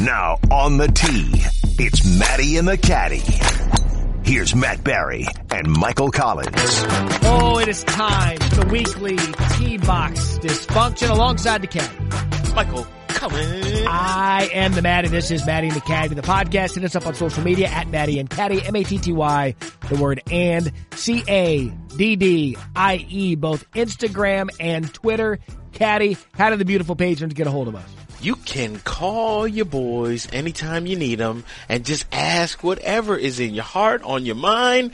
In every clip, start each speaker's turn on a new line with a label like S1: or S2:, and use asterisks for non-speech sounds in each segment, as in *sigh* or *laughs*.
S1: Now on the tee, it's Matty and the Caddie. Here's Matt Barrie and Michael Collins.
S2: Oh, it is time. For the weekly tee box dysfunction alongside the caddy.
S3: Michael Collins.
S2: I am the Matty. This is Matty and the Caddie, the podcast. Hit us up on social media at Matty and Caddie, M-A-T-T-Y, the word and, C-A-D-D-I-E, both Instagram and Twitter. Caddy, how do the beautiful patrons get a hold of us?
S3: You can call your boys anytime you need them and just ask whatever is in your heart, on your mind.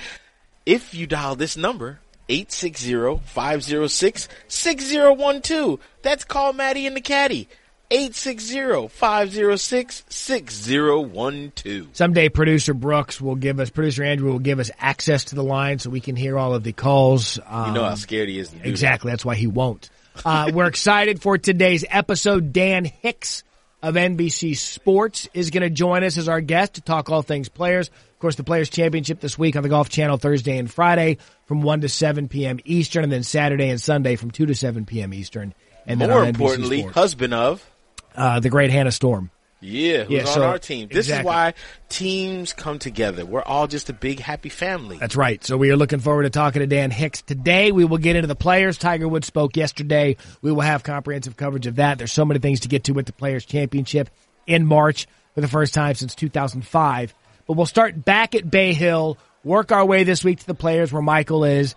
S3: If you dial this number, 860-506-6012. That's call Matty and the Caddie. 860-506-6012.
S2: Someday producer Brooks will give us, producer Andrew will give us access to the line so we can hear all of the calls. Um,
S3: You know how scared he is. that.
S2: Exactly. That's why he won't. Uh, we're excited for today's episode. Dan Hicks of NBC Sports is going to join us as our guest to talk all things players. Of course, the Players Championship this week on the Golf Channel Thursday and Friday from 1 to 7 p.m. Eastern, and then Saturday and Sunday from 2 to 7 p.m. Eastern. And then
S3: More importantly, husband of.
S2: uh, the great Hannah Storm.
S3: Yeah, who's
S2: Yeah,
S3: on our team. This
S2: exactly.
S3: is why teams come together. We're all just a big happy family.
S2: That's right. So we are looking forward to talking to Dan Hicks today. We will get into the players. Tiger Woods spoke yesterday. We will have comprehensive coverage of that. There's so many things to get to with the Players Championship in March for the first time since 2005. But we'll start back at Bay Hill, work our way this week to the players where Michael is.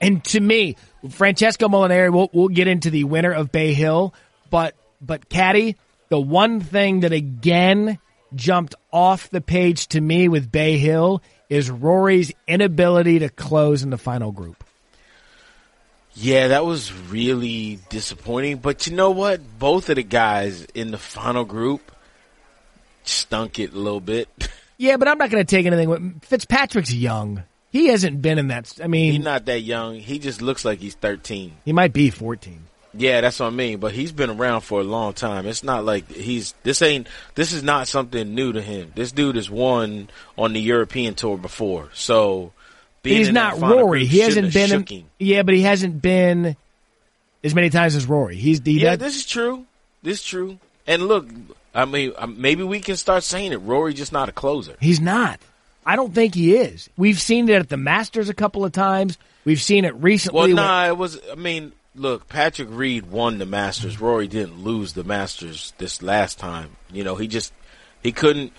S2: And to me, Francesco Molinari, we'll, we'll get into the winner of Bay Hill, but, but Caddy, the one thing that again jumped off the page to me with Bay Hill is Rory's inability to close in the final group.
S3: Yeah, that was really disappointing. But you know what? Both of the guys in the final group stunk it a little bit. *laughs*
S2: Yeah, but I'm not going to take anything with Fitzpatrick's young. He hasn't been in that. I mean,
S3: He's not that young. He just looks like he's 13.
S2: he might be 14.
S3: Yeah, that's what I mean. But he's been around for a long time. It's not like he's this ain't this is not something new to him. This dude has won on the European tour before, so being
S2: He's not Rory. He hasn't been.
S3: shook
S2: In,
S3: him.
S2: yeah, but he hasn't been as many times as Rory. He's the
S3: Yeah,
S2: that-
S3: this is true. This is true. And look, I mean, uh, maybe we can start saying it. Rory just not a closer.
S2: He's not. I don't think he is. We've seen it at the Masters a couple of times. We've seen it recently.
S3: Well,
S2: when-
S3: it was. I mean, look, Patrick Reed won the Masters. Rory didn't lose the Masters this last time. You know, he just he couldn't.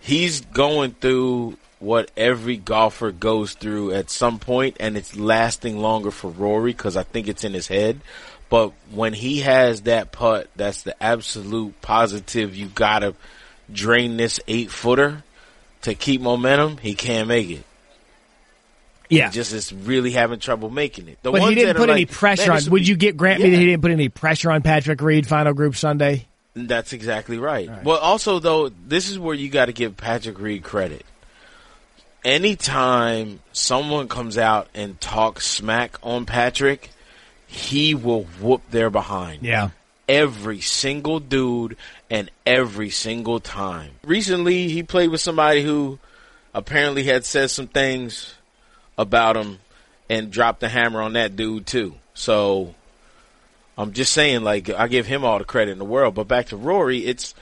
S3: He's going through what every golfer goes through at some point, and it's lasting longer for Rory because I think it's in his head. But when he has that putt, that's the absolute positive. You gotta drain this eight footer to keep momentum. He can't make it.
S2: Yeah.
S3: He just is really having trouble making it. The
S2: but he didn't put any
S3: like,
S2: pressure on. Would
S3: be-"
S2: you get grant me that he didn't put any pressure on Patrick Reed final group Sunday?
S3: That's exactly right. Well, also though, this is where you got to give Patrick Reed credit. Anytime someone comes out and talks smack on Patrick, he will whoop their behind.
S2: Yeah.
S3: Every single dude and every single time. Recently, he played with somebody who apparently had said some things about him and dropped the hammer on that dude too. So I'm just saying, like, I give him all the credit in the world. But back to Rory, it's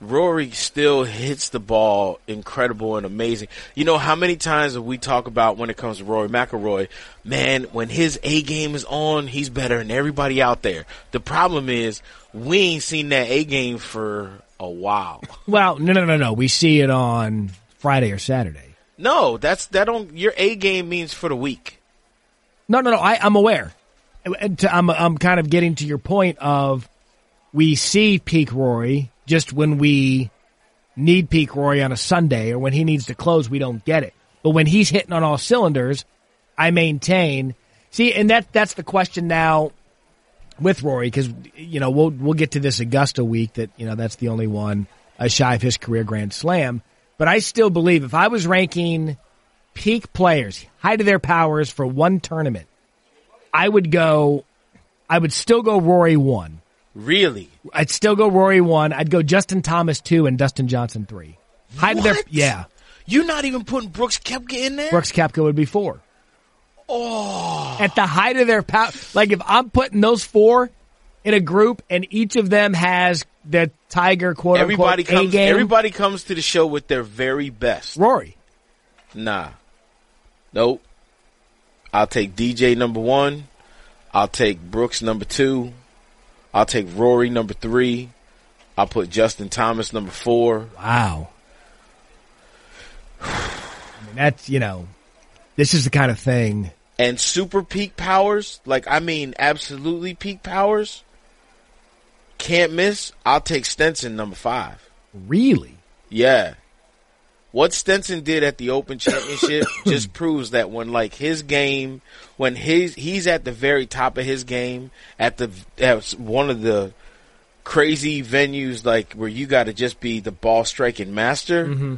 S3: Rory still hits the ball incredible and amazing. You know how many times we talk about when it comes to Rory McIlroy, man, when his A game is on, he's better than everybody out there. The problem is we ain't seen that A game for a while. *laughs*
S2: Well, no, no, no, no. We see it on Friday or Saturday.
S3: No, that's that don't your A game means for the week.
S2: No, no, no. I, I'm aware. I'm, I'm kind of getting to your point of we see peak Rory just when we need peak Rory on a Sunday or when he needs to close, we don't get it. But when he's hitting on all cylinders, I maintain. See, and that that's the question now with Rory because you know we'll we'll get to this Augusta week that you know that's the only one uh, shy of his career Grand Slam. But I still believe if I was ranking peak players, height of their powers for one tournament, I would go. I would still go Rory one.
S3: Really?
S2: I'd still go Rory one. I'd go Justin Thomas two and Dustin Johnson three. Height of their
S3: What?
S2: yeah.
S3: You're not even putting Brooks Koepka in there?
S2: Brooks Koepka would be four. Oh, at the height of their power, like if I'm putting those four in a group and each of them has the Tiger quote
S3: Everybody
S2: unquote A
S3: comes.
S2: game.
S3: Everybody comes to the show with their very best.
S2: Rory.
S3: Nah. Nope. I'll take DJ number one. I'll take Brooks number two. I'll take Rory number three. I'll put Justin Thomas number four.
S2: Wow. *sighs* I mean, that's, you know, this is the kind of thing.
S3: And super peak powers, like I mean absolutely peak powers, can't miss. I'll take Stenson number five.
S2: Really?
S3: Yeah. What Stenson did at the Open Championship *coughs* just proves that when like his game, when his he's at the very top of his game at the at one of the crazy venues like where you got to just be the ball striking master. Mm-hmm.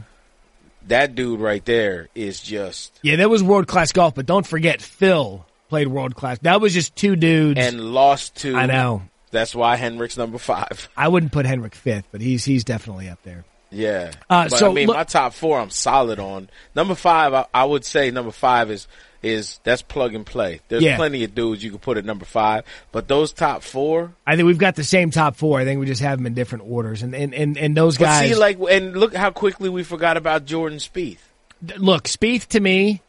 S3: That dude right there is just
S2: Yeah, that was world class golf, but don't forget Phil played world class. That was just two dudes.
S3: and lost to.
S2: I know.
S3: That's why Henrik's number five. *laughs*
S2: I wouldn't put Henrik fifth, but he's he's definitely up there.
S3: Yeah.
S2: Uh,
S3: but
S2: so
S3: I mean,
S2: look-
S3: my top four, I'm solid on. Number five, I, I would say number five is is that's plug and play. There's
S2: Yeah.
S3: plenty of dudes you could put at number five, but those top four.
S2: I think we've got the same top four. I think we just have them in different orders, and and and, and those guys.
S3: see, like, and look how quickly we forgot about Jordan Spieth.
S2: look, Spieth to me,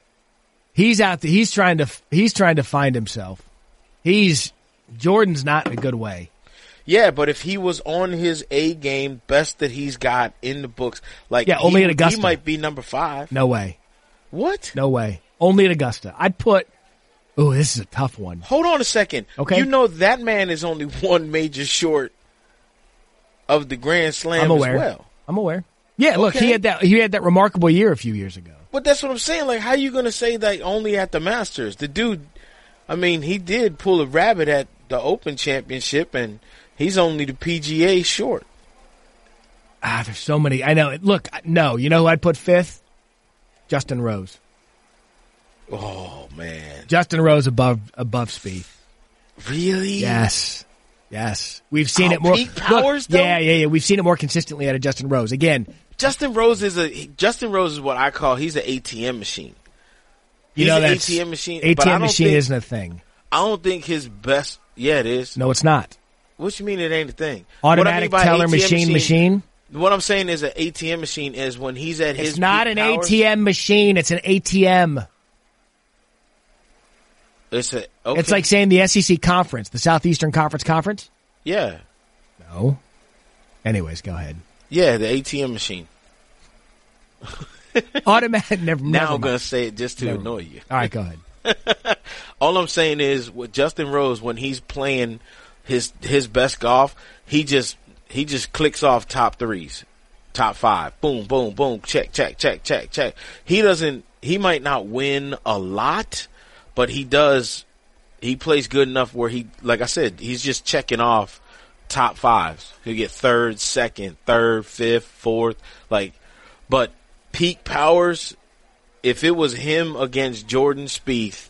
S2: he's out. There, he's trying to he's trying to find himself. He's Jordan's not in a good way.
S3: Yeah, but if he was on his A game, best that he's got in the books, like
S2: Yeah, only
S3: he,
S2: at Augusta.
S3: he might be number five.
S2: No way.
S3: What?
S2: No way. Only at Augusta. I'd put. Oh, this is a tough one.
S3: Hold on a second.
S2: Okay.
S3: You know that man is only *laughs* one major short of the Grand Slam
S2: I'm aware.
S3: as well.
S2: I'm aware. Yeah, look, he had that. He had that remarkable year a few years ago.
S3: But that's what I'm saying. Like, how you gonna say that only at the Masters? The dude, I mean, he did pull a rabbit at the Open Championship, and he's only the PGA short.
S2: Ah, there's so many. I know. Look, no. You know who I'd put fifth? Justin Rose.
S3: Oh man,
S2: Justin Rose above above Spieth.
S3: really?
S2: Yes. Yes. We've seen
S3: Oh,
S2: it more.
S3: powers, though?
S2: yeah, yeah, yeah. We've seen it more consistently out of Justin Rose. Again,
S3: Justin Rose is a Justin Rose is what I call he's an ATM machine.
S2: you know
S3: an
S2: that's
S3: ATM machine.
S2: ATM machine
S3: think-
S2: isn't a thing.
S3: I don't think his best. Yeah, it is.
S2: No, it's not.
S3: What you mean it ain't a thing? What I mean
S2: Automatic teller
S3: ATM
S2: machine, machine.
S3: What I'm saying is an ATM machine is when he's at his.
S2: It's not an
S3: powers,
S2: ATM machine. It's an ATM.
S3: It's a. Okay.
S2: It's like saying the SEC conference, the Southeastern Conference conference.
S3: yeah,
S2: No. Anyways, go ahead.
S3: yeah, the ATM machine. *laughs*
S2: Automatic. Never.
S3: Now
S2: never
S3: I'm
S2: mind.
S3: gonna say it just to
S2: Never
S3: annoy you.
S2: All right, go ahead. *laughs*
S3: All I'm saying is with Justin Rose when he's playing his his best golf, he just he just clicks off top threes, top five, boom, boom, boom, check, check, check, check, check. He doesn't. He might not win a lot, but he does. He plays good enough where he, like I said, he's just checking off top fives. He'll get third, second, third, fifth, fourth, like. But peak powers, if it was him against Jordan Spieth,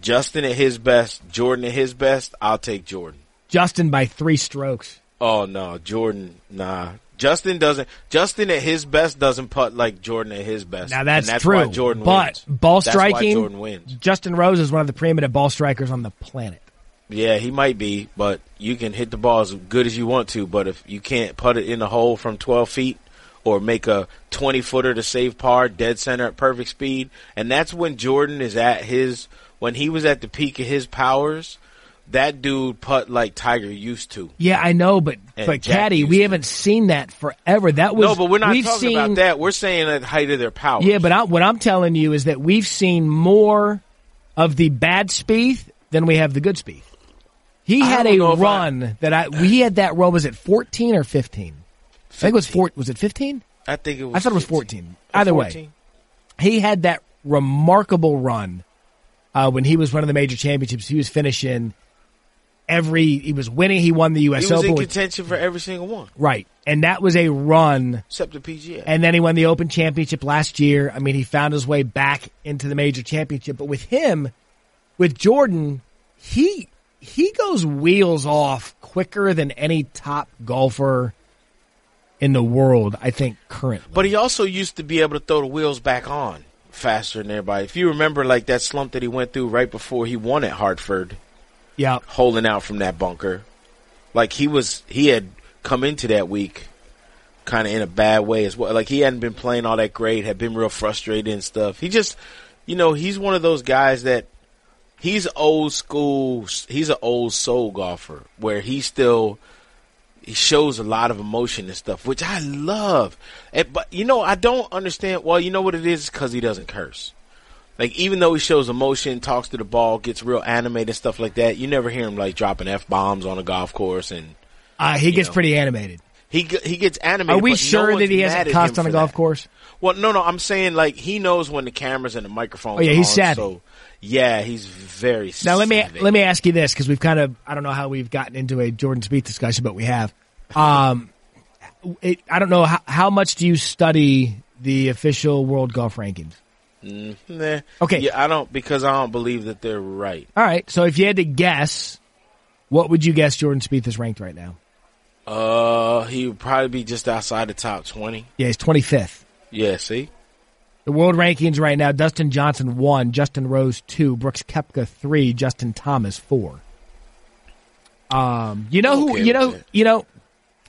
S3: Justin at his best, Jordan at his best, I'll take Jordan.
S2: Justin by three strokes.
S3: Oh no, Jordan, nah. Justin doesn't. Justin at his best doesn't putt like Jordan at his best.
S2: Now that's,
S3: and that's
S2: true.
S3: Why Jordan
S2: but
S3: wins.
S2: ball striking,
S3: Jordan wins.
S2: Justin Rose is one of the preeminent ball strikers on the planet.
S3: Yeah, he might be, but you can hit the ball as good as you want to. But if you can't put it in the hole from 12 feet or make a 20 footer to save par, dead center at perfect speed, and that's when Jordan is at his when he was at the peak of his powers. That dude putt like Tiger used to.
S2: Yeah, I know, but
S3: And
S2: but
S3: Jack
S2: Caddy, we
S3: to.
S2: haven't seen that forever. That was
S3: no, but we're not
S2: we've
S3: talking
S2: seen,
S3: about that. We're saying at the height of their powers.
S2: Yeah, but I, what I'm telling you is that we've seen more of the bad Spieth than we have the good Spieth. He
S3: I
S2: had a
S3: if I-
S2: run that I we had that run. Was it 14 or 15? I think it was four. Was it 15?
S3: I think it was.
S2: I thought it was
S3: 15.
S2: 14. Either way, he had that remarkable run uh, when he was one of the major championships. He was finishing every. He was winning. He won the U.S.
S3: He was
S2: Open.
S3: in contention for every single one,
S2: right, and that was a run.
S3: except the PGA.
S2: And then he won the Open Championship last year. I mean, he found his way back into the major championship. But with him, with Jordan, he he goes wheels off quicker than any top golfer in the world. I think currently.
S3: But he also used to be able to throw the wheels back on faster than everybody. If you remember, like that slump that he went through right before he won at Hartford,
S2: yeah,
S3: holding out from that bunker. like he was he had come into that week kind of in a bad way as well. Like he hadn't been playing all that great, had been real frustrated and stuff. He just, you know, he's one of those guys that he's old school. He's an old soul golfer where he still he shows a lot of emotion and stuff, which I love. And, but you know, I don't understand. Well, you know what it is because he doesn't curse. Like even though he shows emotion, talks to the ball, gets real animated and stuff like that, you never hear him like dropping f bombs on a golf course and.
S2: Uh, he gets
S3: know.
S2: pretty animated.
S3: He he gets animated.
S2: Are we sure
S3: no
S2: that he hasn't cussed on a golf
S3: that.
S2: course?
S3: Well, no, no. I'm saying like he knows when the cameras and the microphones.
S2: Oh, yeah,
S3: are
S2: he's
S3: on,
S2: savvy.
S3: So yeah, he's very.
S2: Now let me let me ask you this because we've kind of I don't know how we've gotten into a Jordan Spieth discussion, but we have. Um, it, I don't know how, how much do you study the official world golf rankings?
S3: Nah.
S2: Okay.
S3: Yeah, I don't because I don't believe that they're right.
S2: All right, so if you had to guess, what would you guess Jordan Spieth is ranked right now?
S3: Uh, he would probably be just outside the top twenty.
S2: Yeah, he's twenty fifth.
S3: Yeah. See.
S2: The world rankings right now: Dustin Johnson one, Justin Rose two, Brooks Koepka three, Justin Thomas four. Um, you know who?
S3: Okay
S2: You know, you know.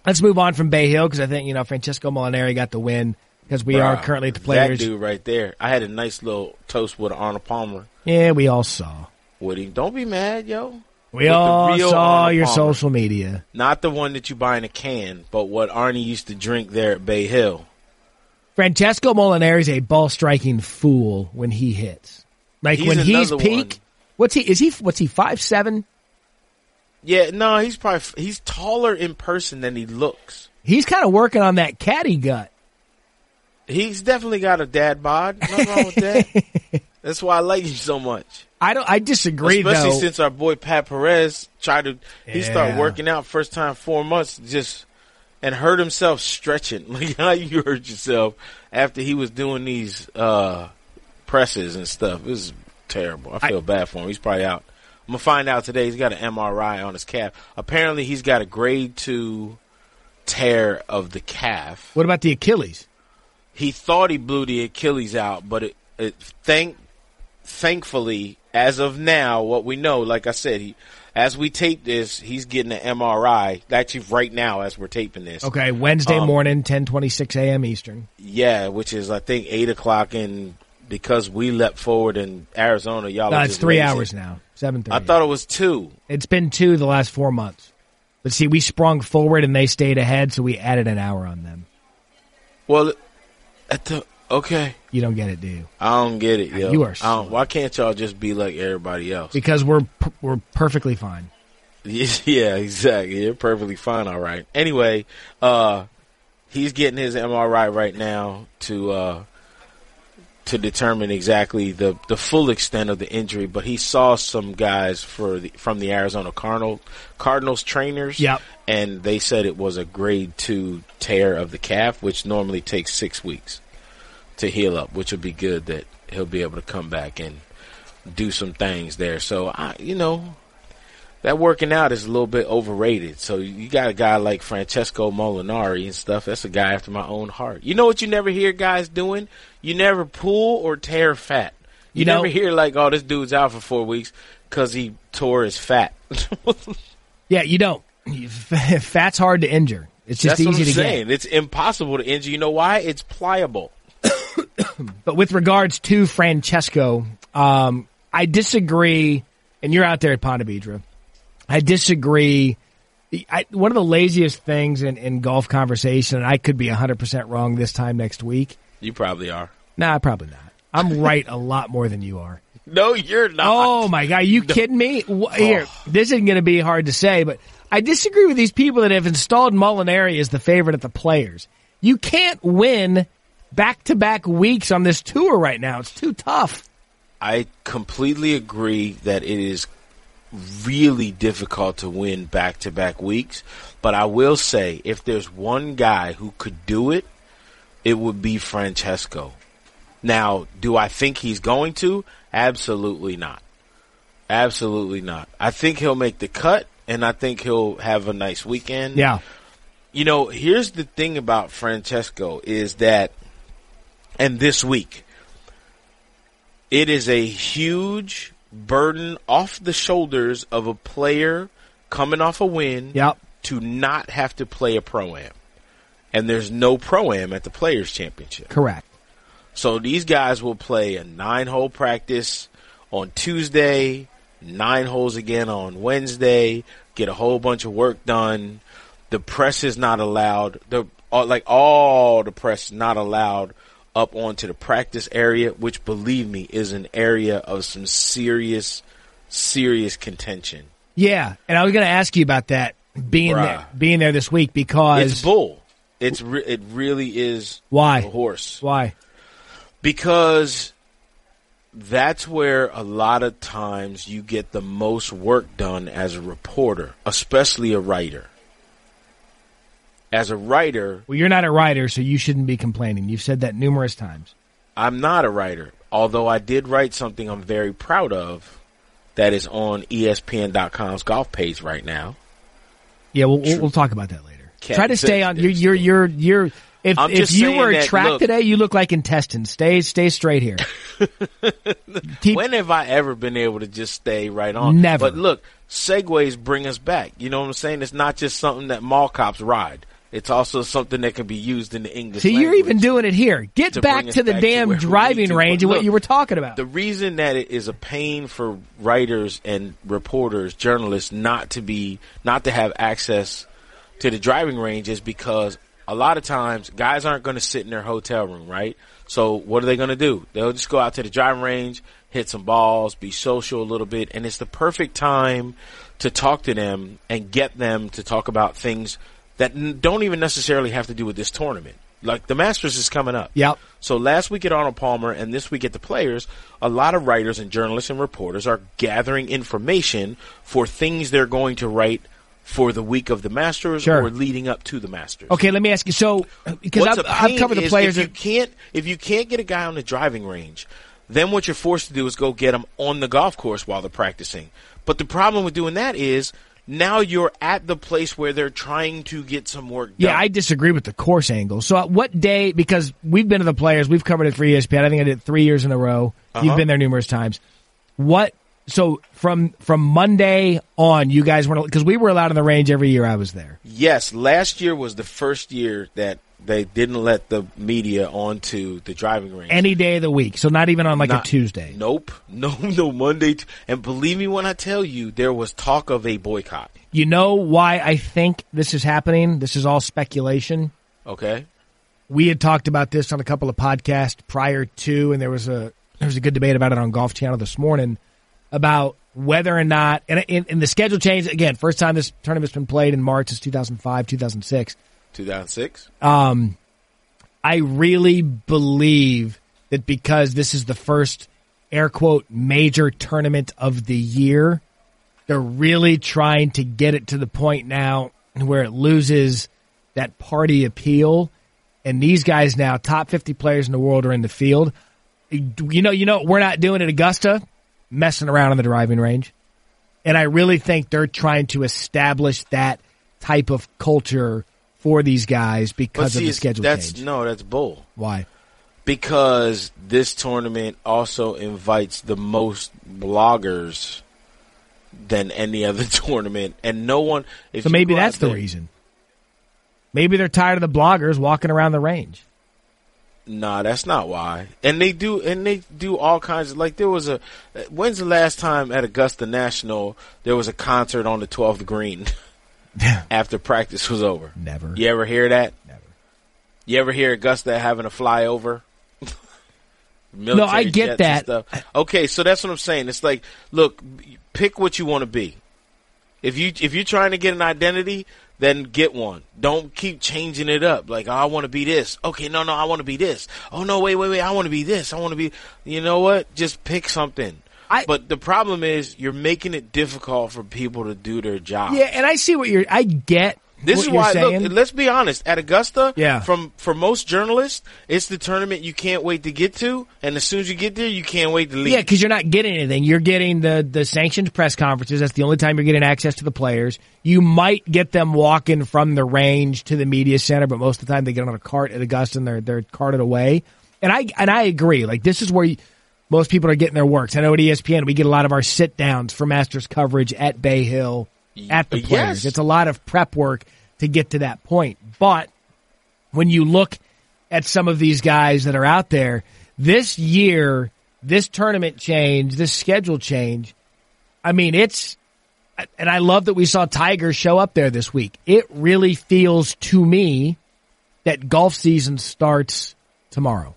S2: Let's move on from Bay Hill because I think you know Francesco Molinari got the win because we are currently at the
S3: That
S2: players.
S3: dude right there. I had a nice little toast with Arnold Palmer
S2: Yeah, we all saw.
S3: him. Don't be mad, yo.
S2: We
S3: With
S2: all saw
S3: Arnold
S2: your
S3: Palmer.
S2: social media.
S3: Not the one that you buy in a can, but what Arnie used to drink there at Bay Hill.
S2: Francesco Molinari is a ball striking fool when he hits. Like
S3: He's
S2: when he's peak.
S3: one.
S2: What's he? Is he? What's he? Five seven?
S3: Yeah, no, he's probably he's taller in person than he looks.
S2: He's kind of working on that caddy gut.
S3: He's definitely got a dad bod. Nothing wrong with that. *laughs* That's why I like him so much.
S2: I don't. I disagree
S3: Especially
S2: though.
S3: since our boy Pat Perez tried to he started working out first time four months just and hurt himself stretching. *laughs* Like how you hurt yourself after he was doing these uh presses and stuff. It was terrible. I feel bad for him. He's probably out. I'm gonna find out today. He's got an MRI on his calf. Apparently, he's got a grade two tear of the calf.
S2: what about the Achilles?
S3: He thought he blew the Achilles out, but it, it thank thankfully, as of now, what we know, like I said, he as we tape this, he's getting an MRI. Actually, right now, as we're taping this,
S2: Okay, Wednesday
S3: Um,
S2: morning, ten twenty six a.m. Eastern.
S3: yeah, which is I think eight o'clock, and because we leapt forward in Arizona, y'all.
S2: No, it's three
S3: lazy.
S2: hours now. Seven thirty.
S3: I thought it was two.
S2: it's been two the last four months. But see, we sprung forward and they stayed ahead, so we added an hour on them.
S3: Well, at the okay,
S2: You don't get it, do you?
S3: I don't get it. Yo.
S2: You are
S3: I don't- why can't y'all just be like everybody else?
S2: Because we're we're perfectly fine. *laughs*
S3: Yeah, exactly. You're perfectly fine. All right. Anyway, uh, he's getting his MRI right now to uh, to determine exactly the the full extent of the injury. But he saw some guys for the, from the Arizona Cardinal Cardinals trainers.
S2: Yep.
S3: And they said it was a grade two tear of the calf, which normally takes six weeks to heal up, which would be good that he'll be able to come back and do some things there. So I, you know, that working out is a little bit overrated. So you got a guy like Francesco Molinari and stuff. That's a guy after my own heart. You know what you never hear guys doing? You never pull or tear fat. You,
S2: You know-
S3: never hear like, oh, this dude's out for four weeks because he tore his fat. *laughs*
S2: Yeah, you don't. *laughs* Fat's hard to injure. It's just
S3: That's what
S2: easy
S3: I'm
S2: to
S3: saying.
S2: get.
S3: It's impossible to injure. You know why? It's pliable. *coughs*
S2: But with regards to Francesco, um, I disagree. And you're out there at Ponte Vedra. I disagree. I, one of the laziest things in, in golf conversation, and I could be 100% wrong this time next week.
S3: You probably are.
S2: Nah, probably not. I'm right a lot more than you are. *laughs*
S3: No, you're not.
S2: Oh my god, you kidding me? Here, this isn't going to be hard to say, but I disagree with these people that have installed Molinari as the favorite at the Players. You can't win back to back weeks on this tour right now. It's too tough.
S3: I completely agree that it is really difficult to win back to back weeks. But I will say, if there's one guy who could do it, it would be Francesco. Now, do I think he's going to? Absolutely not. Absolutely not. I think he'll make the cut, and I think he'll have a nice weekend.
S2: Yeah,
S3: You know, here's the thing about Francesco is that, and this week, it is a huge burden off the shoulders of a player coming off a win
S2: yep.
S3: to not have to play a pro am, and there's no pro am at the Players Championship.
S2: Correct.
S3: So these guys will play a nine hole practice on Tuesday, nine holes again on Wednesday, get a whole bunch of work done. The press is not allowed. The all, like all the press is not allowed up onto the practice area, which believe me is an area of some serious, serious contention.
S2: Yeah, and I was going to ask you about that being
S3: Bruh.
S2: there, being there this week because
S3: It's bull. It's re- it really is
S2: Why?
S3: a horse.
S2: why?
S3: because that's where a lot of times you get the most work done as a reporter, especially a writer. As a writer,
S2: Well, you're not a writer, so you shouldn't be complaining. You've said that numerous times.
S3: I'm not a writer, although I did write something I'm very proud of that is on ESPN.com's golf page right now.
S2: Yeah, we'll, we'll, we'll talk about that later.
S3: Cat
S2: Try to stay on. You're, you're, you're, you're. If if you were a
S3: that,
S2: track
S3: look-
S2: today, you look like intestines. Stay, stay straight here. *laughs*
S3: When have I ever been able to just stay right on?
S2: Never.
S3: But look, segues bring us back. You know what I'm saying? It's not just something that mall cops ride. It's also something that can be used in the English.
S2: so you're even doing it here. Get
S3: to
S2: back to the
S3: back to
S2: damn
S3: where
S2: driving range and what you were talking about.
S3: The reason that it is a pain for writers and reporters, journalists not to be not to have access to the driving range is because a lot of times guys aren't going to sit in their hotel room, right? So what are they going to do? They'll just go out to the driving range, hit some balls, be social a little bit, and it's the perfect time to talk to them and get them to talk about things that n- don't even necessarily have to do with this tournament. Like the Masters is coming up.
S2: Yep.
S3: So last week at Arnold Palmer and this week at the Players, a lot of writers and journalists and reporters are gathering information for things they're going to write for the week of the Masters
S2: Sure.
S3: or leading up to the Masters.
S2: Okay, let me ask you. So, uh,
S3: because
S2: I've, I've covered the players.
S3: If you can't, if you can't get a guy on the driving range, then what you're forced to do is go get him on the golf course while they're practicing. But the problem with doing that is now you're at the place where they're trying to get some work done.
S2: Yeah, I disagree with the course angle. So, at what day? Because we've been to the players, we've covered it for ESPN. I think I did it three years in a row. You've
S3: Uh-huh.
S2: been there numerous times. What? So from from Monday on, you guys weren't because we were allowed in the range every year I was there.
S3: Yes, last year was the first year that they didn't let the media onto the driving range.
S2: Any day of the week, so not even on like
S3: Not-
S2: a Tuesday.
S3: Nope. *laughs* No, no Monday. T- and believe me when I tell you, there was talk of a boycott.
S2: You know why I think this is happening? This is all speculation.
S3: Okay.
S2: We had talked about this on a couple of podcasts prior to, and there was a there was a good debate about it on Golf Channel this morning about whether or not, and, and the schedule changed again. First time this tournament's been played in March is 2005, 2006.
S3: 2006.
S2: Um, I really believe that because this is the first air quote major tournament of the year, they're really trying to get it to the point now where it loses that party appeal. And these guys now, top 50 players in the world are in the field. You know, you know, we're not doing it Augusta, messing around on the driving range. And I really think they're trying to establish that type of culture for these guys because
S3: But
S2: of the schedule
S3: that's
S2: change.
S3: no, that's bull.
S2: Why?
S3: Because this tournament also invites the most bloggers than any other *laughs* tournament, and no one. If
S2: So maybe that's the
S3: there-
S2: reason. Maybe they're tired of the bloggers walking around the range.
S3: Nah, that's not why. And they do, and they do all kinds of like. There was a. When's the last time at Augusta National there was a concert on the 12th green *laughs* after practice was over?
S2: Never.
S3: You ever hear that?
S2: Never.
S3: You ever hear Augusta having a flyover? *laughs*
S2: No, I get that.
S3: Stuff. Okay, so that's what I'm saying. It's like, look, pick what you want to be. If you if you're trying to get an identity, then get one. Don't keep changing it up. Like, oh, I want to be this. Okay, no, no, I want to be this. Oh no, wait, wait, wait, I want to be this. I want to be. You know what? Just pick something.
S2: I-
S3: but the problem is, you're making it difficult for people to do their job.
S2: Yeah, and I see what you're. I get.
S3: This
S2: what
S3: is why.
S2: saying.
S3: Look, let's be honest. At Augusta,
S2: Yeah.
S3: from for most journalists, it's the tournament you can't wait to get to, and as soon as you get there, you can't wait to leave.
S2: Yeah, because you're not getting anything. You're getting the the sanctioned press conferences. That's the only time you're getting access to the players. You might get them walking from the range to the media center, but most of the time they get on a cart at Augusta and they're they're carted away. And I and I agree. Like this is where you, most people are getting their works. I know at ESPN we get a lot of our sit downs for Masters coverage at Bay Hill at the players.
S3: Yes.
S2: It's a lot of prep work to get to that point. But when you look at some of these guys that are out there this year, this tournament change, this schedule change, I mean, it's, and I love that we saw Tiger show up there this week. It really feels to me that golf season starts tomorrow.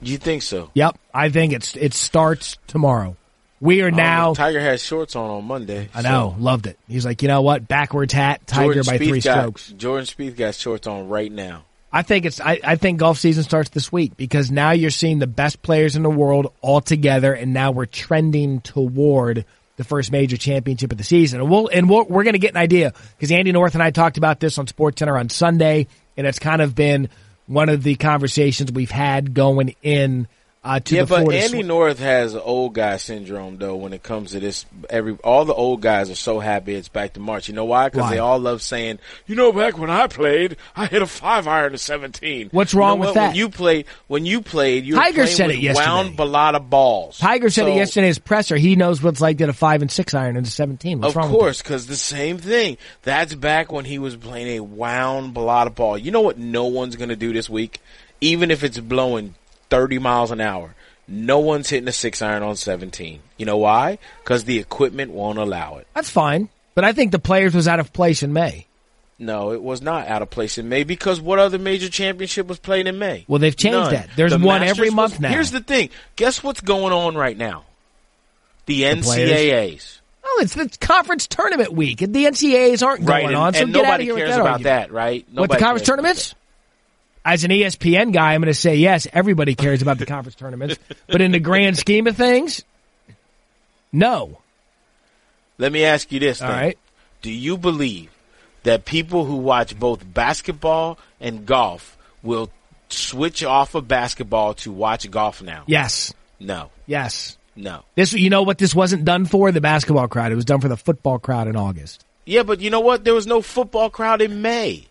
S3: You think so?
S2: Yep, I think it's it starts tomorrow. We are oh, now.
S3: Tiger has shorts on on Monday.
S2: I know, loved it. He's like, you know what? Backwards hat, Tiger by three
S3: got,
S2: strokes.
S3: Jordan Spieth got shorts on right now.
S2: I think it's. I, I think golf season starts this week because now you're seeing the best players in the world all together, and now we're trending toward the first major championship of the season. And we'll and we'll, we're going to get an idea because Andy North and I talked about this on Sports Center on Sunday, and it's kind of been one of the conversations we've had going in uh,
S3: yeah, but Andy
S2: Sw-
S3: North has old guy syndrome though when it comes to this. Every all the old guys are so happy it's back to March. You know why? Because they all love saying, you know, back when I played, I hit a five iron to seventeen.
S2: What's
S3: You know
S2: wrong with
S3: what?
S2: that?
S3: When you played, when you played, you
S2: Tiger said it yesterday.
S3: wound balata balls.
S2: Tiger said
S3: So-
S2: it yesterday his presser. He knows what it's like to hit a five and six iron into seventeen. What's
S3: Of
S2: wrong
S3: course, because the same thing. That's back when he was playing a wound balata ball. You know what? No one's going to do this week, even if it's blowing thirty miles an hour. No one's hitting a six iron on seventeen. You know why? Because the equipment won't allow it.
S2: That's fine, but I think the players was out of place in May.
S3: No, it was not out of place in May because what other major championship was played in May?
S2: Well, they've changed
S3: None.
S2: that. There's
S3: The
S2: one
S3: Masters
S2: every
S3: was-
S2: month now.
S3: Here's the thing. Guess what's going on right now? The,
S2: players?
S3: NCAAs.
S2: Oh, it's the conference tournament week, and the NCAAs aren't
S3: Right,
S2: going
S3: and,
S2: on. So
S3: and
S2: get out of
S3: nobody cares
S2: that
S3: about
S2: argument.
S3: that, right?
S2: What the conference tournaments? As an ESPN guy, I'm going to say yes. Everybody cares about the *laughs* conference tournaments, but in the grand scheme of things, no.
S3: Let me ask you this.
S2: All
S3: then.
S2: right.
S3: Do you believe that people who watch both basketball and golf will switch off of basketball to watch golf now?
S2: Yes,
S3: No.
S2: yes.
S3: No.
S2: This, you know what this wasn't done for? The basketball crowd. It was done for the football crowd in August.
S3: Yeah, but you know what? There was no football crowd in May.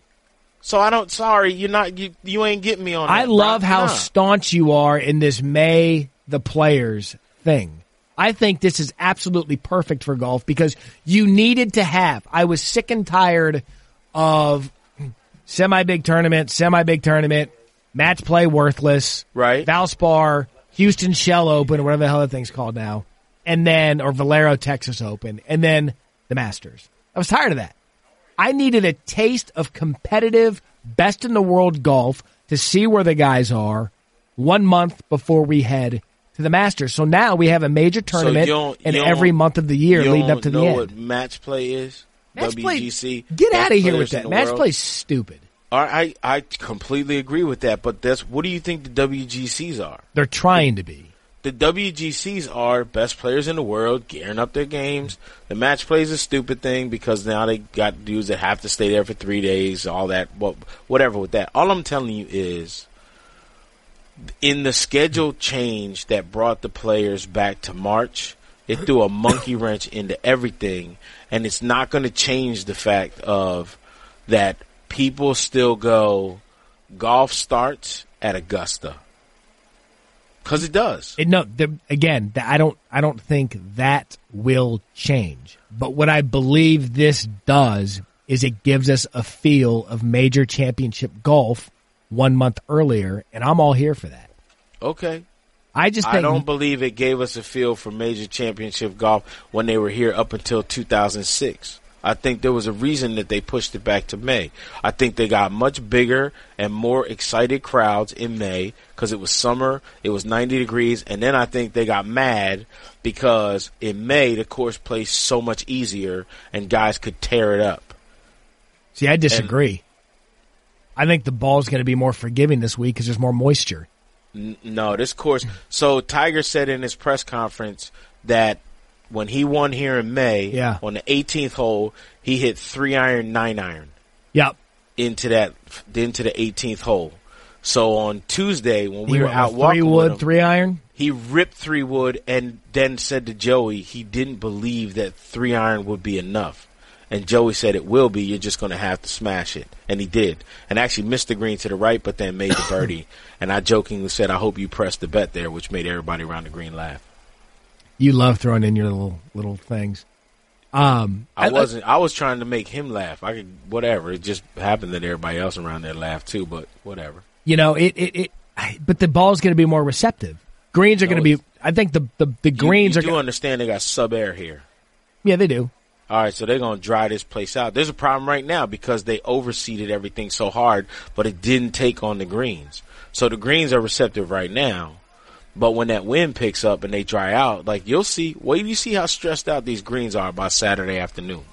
S3: So I don't. Sorry, you're not. You you ain't getting me on.
S2: I
S3: that,
S2: love
S3: bro.
S2: how
S3: Nah.
S2: staunch you are in this May the players thing. I think this is absolutely perfect for golf because you needed to have. I was sick and tired of semi big tournament, semi big tournament, match play worthless,
S3: Right.
S2: Valspar, Houston Shell Open, or whatever the hell that thing's called now, and then or Valero Texas Open, and then the Masters. I was tired of that. I needed a taste of competitive, best in the world golf to see where the guys are one month before we head to the Masters. So now we have a major tournament
S3: don't-
S2: in every month of the year leading up to the
S3: know
S2: end.
S3: what match play is?
S2: Match play-
S3: WGC.
S2: Get out of here with that. Match
S3: world.
S2: play's stupid.
S3: I I completely agree with that. But that's what do you think the WGCs are?
S2: They're trying to be.
S3: The WGCs are best players in the world gearing up their games. The match play is a stupid thing because now they got dudes that have to stay there for three days, all that, whatever with that. All I'm telling you is, in the schedule change that brought the players back to March, it threw a monkey wrench into everything, and it's not going to change the fact of that people still go. Golf starts at Augusta because it does.
S2: It, no, the, again, the, I don't, I don't think that will change. But what I believe this does is it gives us a feel of major championship golf one month earlier, and I'm all here for that.
S3: Okay.
S2: I just
S3: I don't believe it gave us a feel for major championship golf when they were here up until 2006. I think there was a reason that they pushed it back to May. I think they got much bigger and more excited crowds in May because it was summer, it was 90 degrees, and then I think they got mad because in May the course plays so much easier and guys could tear it up.
S2: see, I disagree. I think the ball's going to be more forgiving this week because there's more moisture.
S3: N- No, this course. So Tiger said in his press conference that when he won here in May,
S2: Yeah.
S3: on the 18th hole, he hit three iron, nine iron
S2: Yep.
S3: into that into the 18th hole. So on Tuesday when we were out walking
S2: three wood,
S3: him,
S2: three iron.
S3: he ripped three wood and then said to Joey he didn't believe that three iron would be enough. And Joey said it will be. You're just going to have to smash it, and he did. And actually missed the green to the right, but then made the birdie. *laughs* and I jokingly said, "I hope you pressed the bet there," which made everybody around the green laugh.
S2: You love throwing in your little little things. Um,
S3: I wasn't. I was trying to make him laugh. I could whatever. It just happened that everybody else around there laughed too. But whatever.
S2: You know, it it, it but the ball's going to be more receptive. Greens are
S3: No,
S2: going to be. I think the the, the
S3: You-
S2: greens
S3: you,
S2: are.
S3: do
S2: gonna-
S3: understand they got sub air here.
S2: yeah, they do.
S3: All right, so they're gonna dry this place out. There's a problem right now because they overseeded everything so hard, but it didn't take on the greens. So the greens are receptive right now. But when that wind picks up and they dry out, like you'll see, wait you see how stressed out these greens are by Saturday afternoon.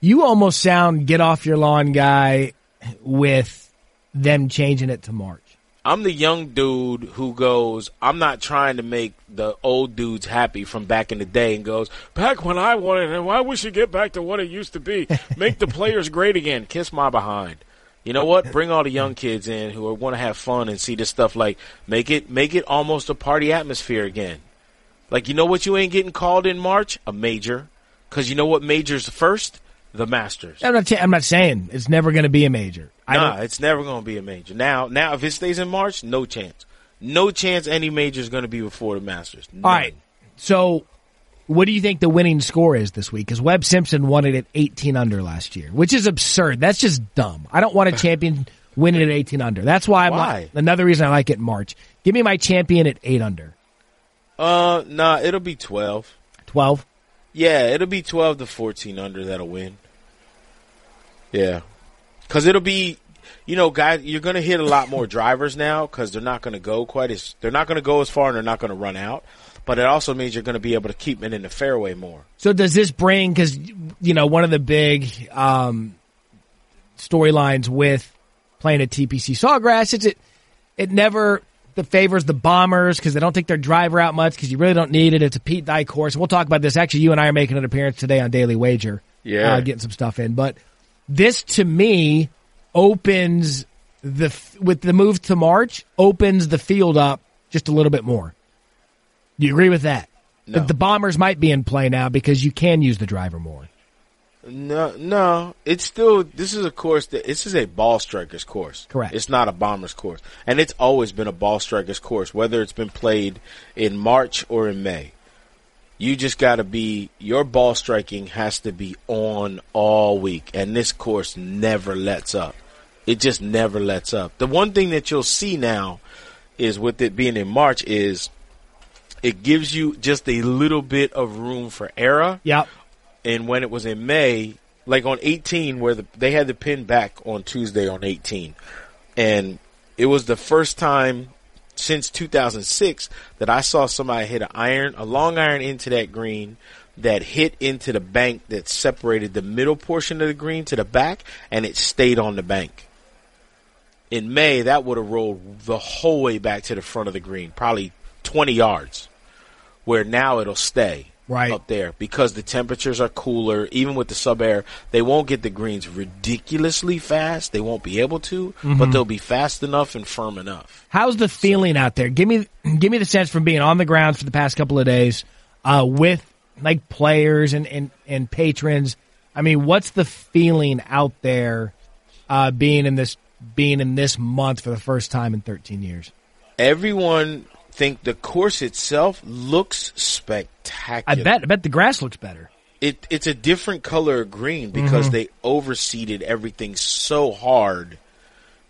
S2: You almost sound get off your lawn guy with them changing it to March.
S3: I'm the young dude who goes, I'm not trying to make the old dudes happy from back in the day and goes, back when I wanted it, why we should get back to what it used to be. Make the players great again. Kiss my behind. You know what? Bring all the young kids in who want to have fun and see this stuff like make it make it almost a party atmosphere again. Like you know what you ain't getting called in March? A major. Cuz you know what majors first? The Masters.
S2: I'm not. ta- I'm not saying it's never going to be a major. I
S3: Nah, it's never going to be a major. Now, now if it stays in March, no chance. No chance any major is going to be before the Masters.
S2: all right. So, what do you think the winning score is this week? Because Webb Simpson won it at 18 under last year, which is absurd. That's just dumb. I don't want a *laughs* champion winning at 18 under. That's why I'm
S3: Why?
S2: like, another reason I like it in March. Give me my champion at 8 under.
S3: Uh, nah, it'll be 12.
S2: 12.
S3: Yeah, it'll be 12 to 14 under that'll win. Yeah. Cuz it'll be you know, guys, you're going to hit a lot more *laughs* drivers now cuz they're not going to go quite as they're not going to go as far and they're not going to run out. But it also means you're going to be able to keep it in the fairway more.
S2: So does this bring because you know one of the big um, storylines with playing at TPC Sawgrass is it it never the favors the bombers because they don't take their driver out much because you really don't need it. It's a Pete Dye course. We'll talk about this. Actually, you and I are making an appearance today on Daily Wager.
S3: Yeah.
S2: uh, getting some stuff in. But this to me opens the with the move to March opens the field up just a little bit more. Do you agree with that?
S3: No.
S2: The bombers might be in play now because you can use the driver more.
S3: No, no. It's still this is a course that this is a ball strikers course.
S2: Correct.
S3: It's not a bombers course, and it's always been a ball strikers course, whether it's been played in March or in May. You just got to be your ball striking has to be on all week, and this course never lets up. It just never lets up. The one thing that you'll see now is with it being in March is it gives you just a little bit of room for error
S2: Yep.
S3: and when it was in May, like on 18, where the, they had the pin back on Tuesday on 18, and it was the first time since 2006 that I saw somebody hit an iron, a long iron into that green that hit into the bank that separated the middle portion of the green to the back, and it stayed on the bank. In May, that would have rolled the whole way back to the front of the green, probably 20 yards, where now it'll stay
S2: Right.
S3: up there because the temperatures are cooler. Even with the sub air, they won't get the greens ridiculously fast. They won't be able to, but they'll be fast enough and firm enough.
S2: How's the feeling out there? Give me *clears throat* give me the sense from being on the ground for the past couple of days uh, with like players and, and, and patrons. I mean, what's the feeling out there uh, being in this being in this month for the first time in 13 years?
S3: Everyone think the course itself looks spectacular.
S2: I bet I bet the grass looks better.
S3: it it's a different color of green because they overseeded everything so hard.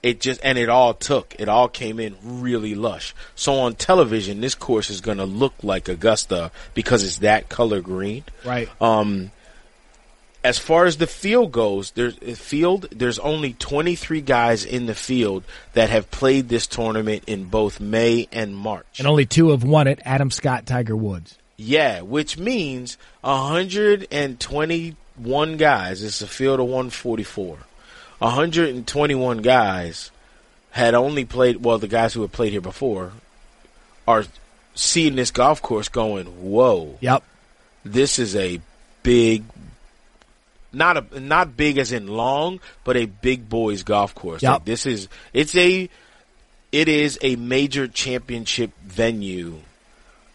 S3: It just and it all took it all came in really lush. So on television, this course is going to look like Augusta because it's that color green.
S2: Right.
S3: Um, as far as the field goes, there's uh, field. There's only 23 guys in the field that have played this tournament in both May and March.
S2: And only two have won it: Adam Scott, Tiger Woods.
S3: Yeah, which means 121 guys. It's a field of 144. 121 guys had only played. Well, the guys who had played here before are seeing this golf course going, "Whoa,
S2: Yep.
S3: this is a big." Not a not big as in long, but a big boys golf course.
S2: Yep.
S3: Like, this is it's a it is a major championship venue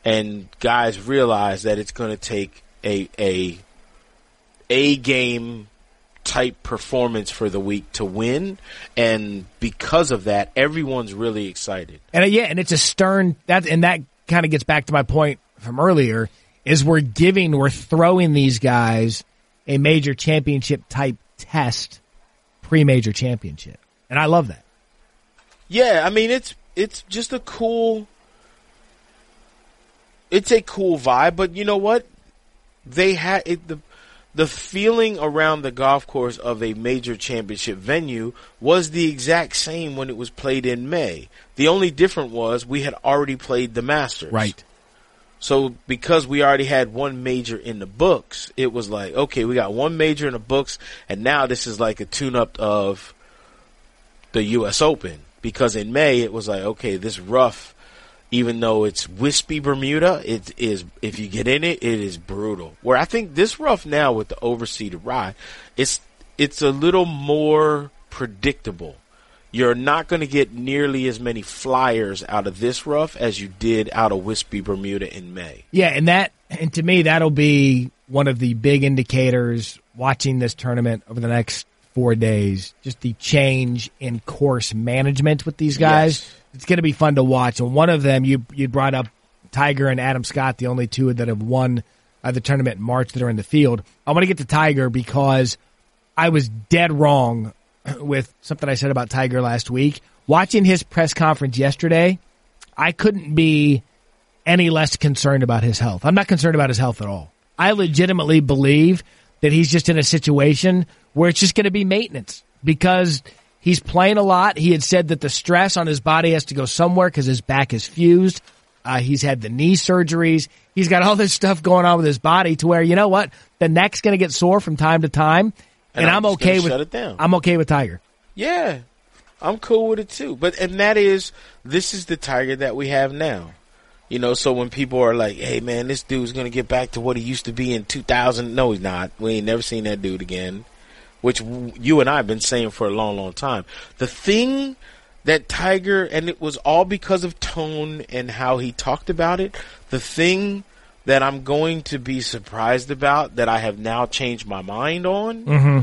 S3: and guys realize that it's going to take a a a game type performance for the week to win and because of that everyone's really excited
S2: And uh, yeah, and it's a stern that and that kind of gets back to my point from earlier. is we're giving, we're throwing these guys a major championship type test pre-major championship. And I love that.
S3: Yeah, I mean it's it's just a cool it's a cool vibe, but you know what? They had it the the feeling around the golf course of a major championship venue was the exact same when it was played in May. The only difference was we had already played the Masters.
S2: Right.
S3: So because we already had one major in the books, it was like, okay, we got one major in the books and now this is like a tune up of the US Open. Because in May it was like, okay, this rough even though it's wispy Bermuda, it is if you get in it, it is brutal. Where I think this rough now with the overseeded rye, it's it's a little more predictable. You're not going to get nearly as many flyers out of this rough as you did out of wispy Bermuda in May.
S2: Yeah, and that and to me that'll be one of the big indicators watching this tournament over the next 4 days, just the change in course management with these guys.
S3: Yes
S2: it's going to be fun to watch. And one of them, you you brought up Tiger and Adam Scott, the only two that have won uh, the tournament in March that are in the field. I want to get to Tiger because I was dead wrong *clears throat* with something I said about Tiger last week. Watching his press conference yesterday, I couldn't be any less concerned about his health. I'm not concerned about his health at all. I legitimately believe that he's just in a situation where it's just going to be maintenance because He's playing a lot. He had said that the stress on his body has to go somewhere because his back is fused. Uh, he's had the knee surgeries. He's got all this stuff going on with his body to where you know what the neck's going to get sore from time to time, and,
S3: and
S2: I'm,
S3: I'm
S2: okay with
S3: shut it down.
S2: I'm okay with Tiger.
S3: Yeah, I'm cool with it too. But and that is this is the Tiger that we have now. You know, so when people are like, "Hey, man, this dude's gonna get back to what he used to be in 2000," no, he's not. We ain't never seen that dude again which you and I have been saying for a long, long time. The thing that Tiger, and it was all because of tone and how he talked about it. The thing that I'm going to be surprised about that I have now changed my mind on
S2: mm-hmm.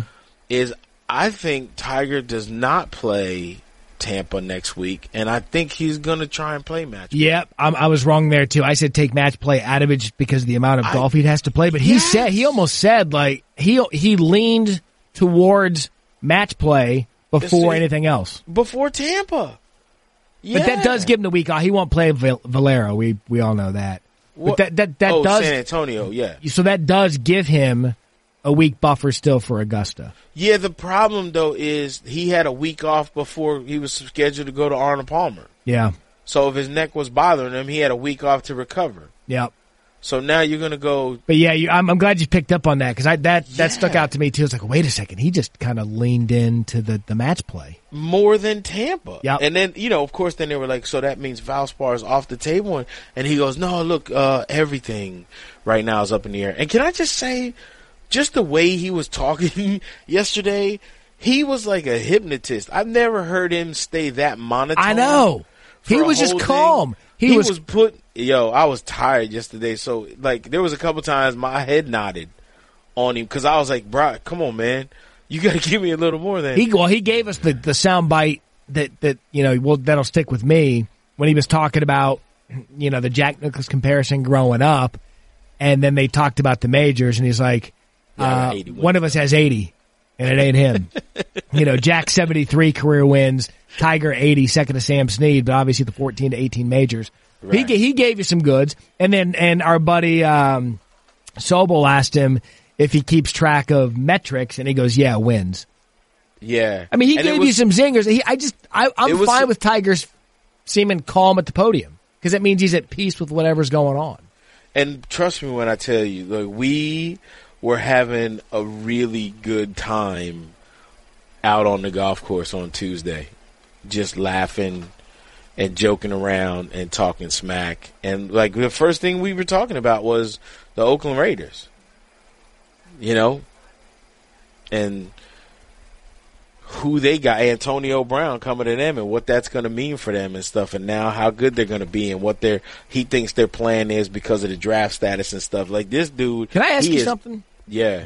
S3: is I think Tiger does not play Tampa next week, and I think he's going to try and play match.
S2: Yep, I'm, i was wrong there too. I said take match play out of it just because of the amount of I, golf he has to play. But he yes. said he almost said like he he leaned towards match play before anything else.
S3: Before Tampa. Yeah.
S2: But that does give him the week off. He won't play Valero. We we all know that. But that that that
S3: oh,
S2: does
S3: San Antonio, yeah.
S2: So that does give him a week buffer still for Augusta.
S3: Yeah, the problem though is he had a week off before he was scheduled to go to Arnold Palmer.
S2: Yeah.
S3: So if his neck was bothering him, he had a week off to recover.
S2: Yep.
S3: So now you're going to go.
S2: But yeah, you, I'm, I'm, glad you picked up on that because that that yeah. stuck out to me too. It's like, wait a second, he just kind of leaned into the the match play
S3: more than Tampa.
S2: Yeah,
S3: and then you know, of course, then they were like, so that means Valspar is off the table, and, and he goes, no, look, uh, everything right now is up in the air. And can I just say, just the way he was talking *laughs* yesterday, he was like a hypnotist. I've never heard him stay that monotone.
S2: I know. He was just calm.
S3: Thing. He, he was, was put yo, I was tired yesterday, so like there was a couple times my head nodded on him because I was like, bro, come on, man, you got to *laughs* give me a little more than
S2: he. Well, he gave us the the sound bite that that you know, will that'll stick with me when he was talking about you know the Jack Nicklaus comparison growing up, and then they talked about the majors, and he's like, uh, one of us has eighty. And it ain't him. *laughs* you know, Jack 73 career wins, Tiger 80, second to Sam Snead, but obviously the 14 to 18 majors. Right. He he gave you some goods, and then and our buddy um, Sobel asked him if he keeps track of metrics, and he goes, "Yeah, wins."
S3: Yeah,
S2: I mean, he
S3: and
S2: gave
S3: was,
S2: you some zingers. He, I just, I, I'm was, fine with Tigers seeming calm at the podium because that means he's at peace with whatever's going on.
S3: And trust me when I tell you, like we were having a really good time out on the golf course on Tuesday, just laughing and joking around and talking smack. And like the first thing we were talking about was the Oakland Raiders. You know? And who they got, Antonio Brown coming to them and what that's going to mean for them and stuff, and now how good they're going to be and what their he thinks their plan is because of the draft status and stuff. Like this dude.
S2: Can I ask you
S3: is,
S2: something?
S3: Yeah.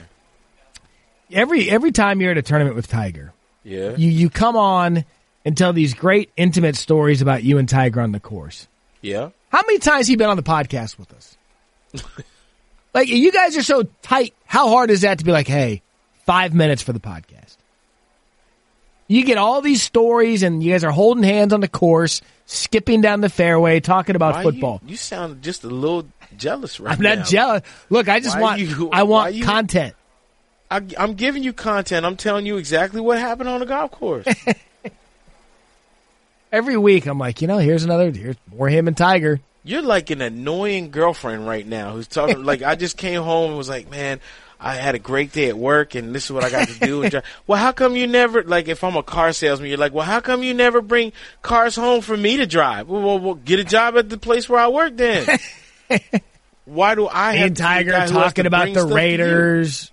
S2: Every every time you're at a tournament with Tiger,
S3: yeah,
S2: you you come on and tell these great intimate stories about you and Tiger on the course.
S3: Yeah.
S2: How many times he been on the podcast with us? *laughs* Like you guys are so tight. How hard is that to be like, hey, five minutes for the podcast? You get all these stories, and you guys are holding hands on the course, skipping down the fairway, talking about
S3: Why
S2: football.
S3: You, you sound just a little jealous right
S2: I'm
S3: now.
S2: not jealous. Look, I just
S3: Why
S2: want
S3: you-
S2: I want
S3: you-
S2: content.
S3: I, I'm giving you content. I'm telling you exactly what happened on the golf course. *laughs*
S2: Every week, I'm like, you know, here's another, here's more him and Tiger.
S3: You're like an annoying girlfriend right now who's talking *laughs* like I just came home and was like, man, I had a great day at work and this is what I got to do. *laughs* Well, how come you never like if I'm a car salesman, you're like, well, how come you never bring cars home for me to drive? Well, well, well get a job at the place where I work then. Why do I have
S2: and
S3: to be
S2: Tiger
S3: guy who has
S2: talking about the
S3: to you?
S2: Raiders.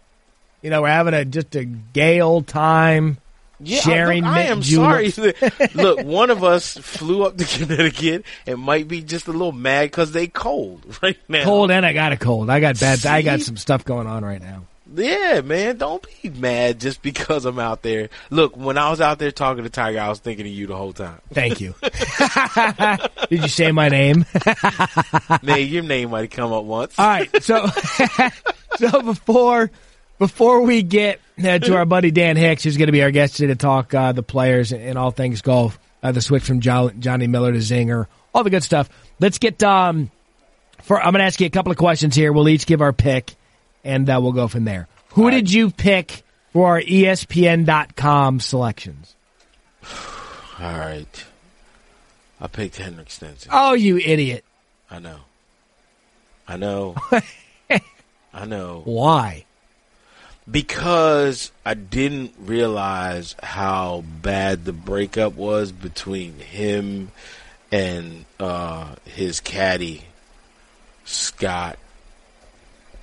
S2: You know, we're having a just a gay old time.
S3: Yeah,
S2: sharing
S3: I, look, I am
S2: mint
S3: sorry. *laughs* look, one of us flew up to *laughs* Connecticut and might be just a little mad because they cold *laughs* right now.
S2: Cold and I got a cold. I got bad. I got some stuff going on right now.
S3: Yeah, man, don't be mad just because I'm out there. Look, when I was out there talking to Tiger, I was thinking of you the whole time.
S2: Thank you. *laughs* Did you say my name? *laughs*
S3: Man, your name might have come up once.
S2: All right. So, *laughs* so before before we get uh, to our buddy Dan Hicks, who's going to be our guest today to talk uh, the players and all things golf, uh, the switch from jo- Johnny Miller to Zinger, all the good stuff. Let's get. Um, for I'm going to ask you a couple of questions here. We'll each give our pick, and uh, we'll go from there. Who
S3: right.
S2: did you pick for our ESPN.com selections? *sighs*
S3: All right. I picked Henrik Stenson.
S2: Oh, you idiot!
S3: I know. I know. *laughs* I know.
S2: Why?
S3: Because I didn't realize how bad the breakup was between him and uh, his caddy, Scott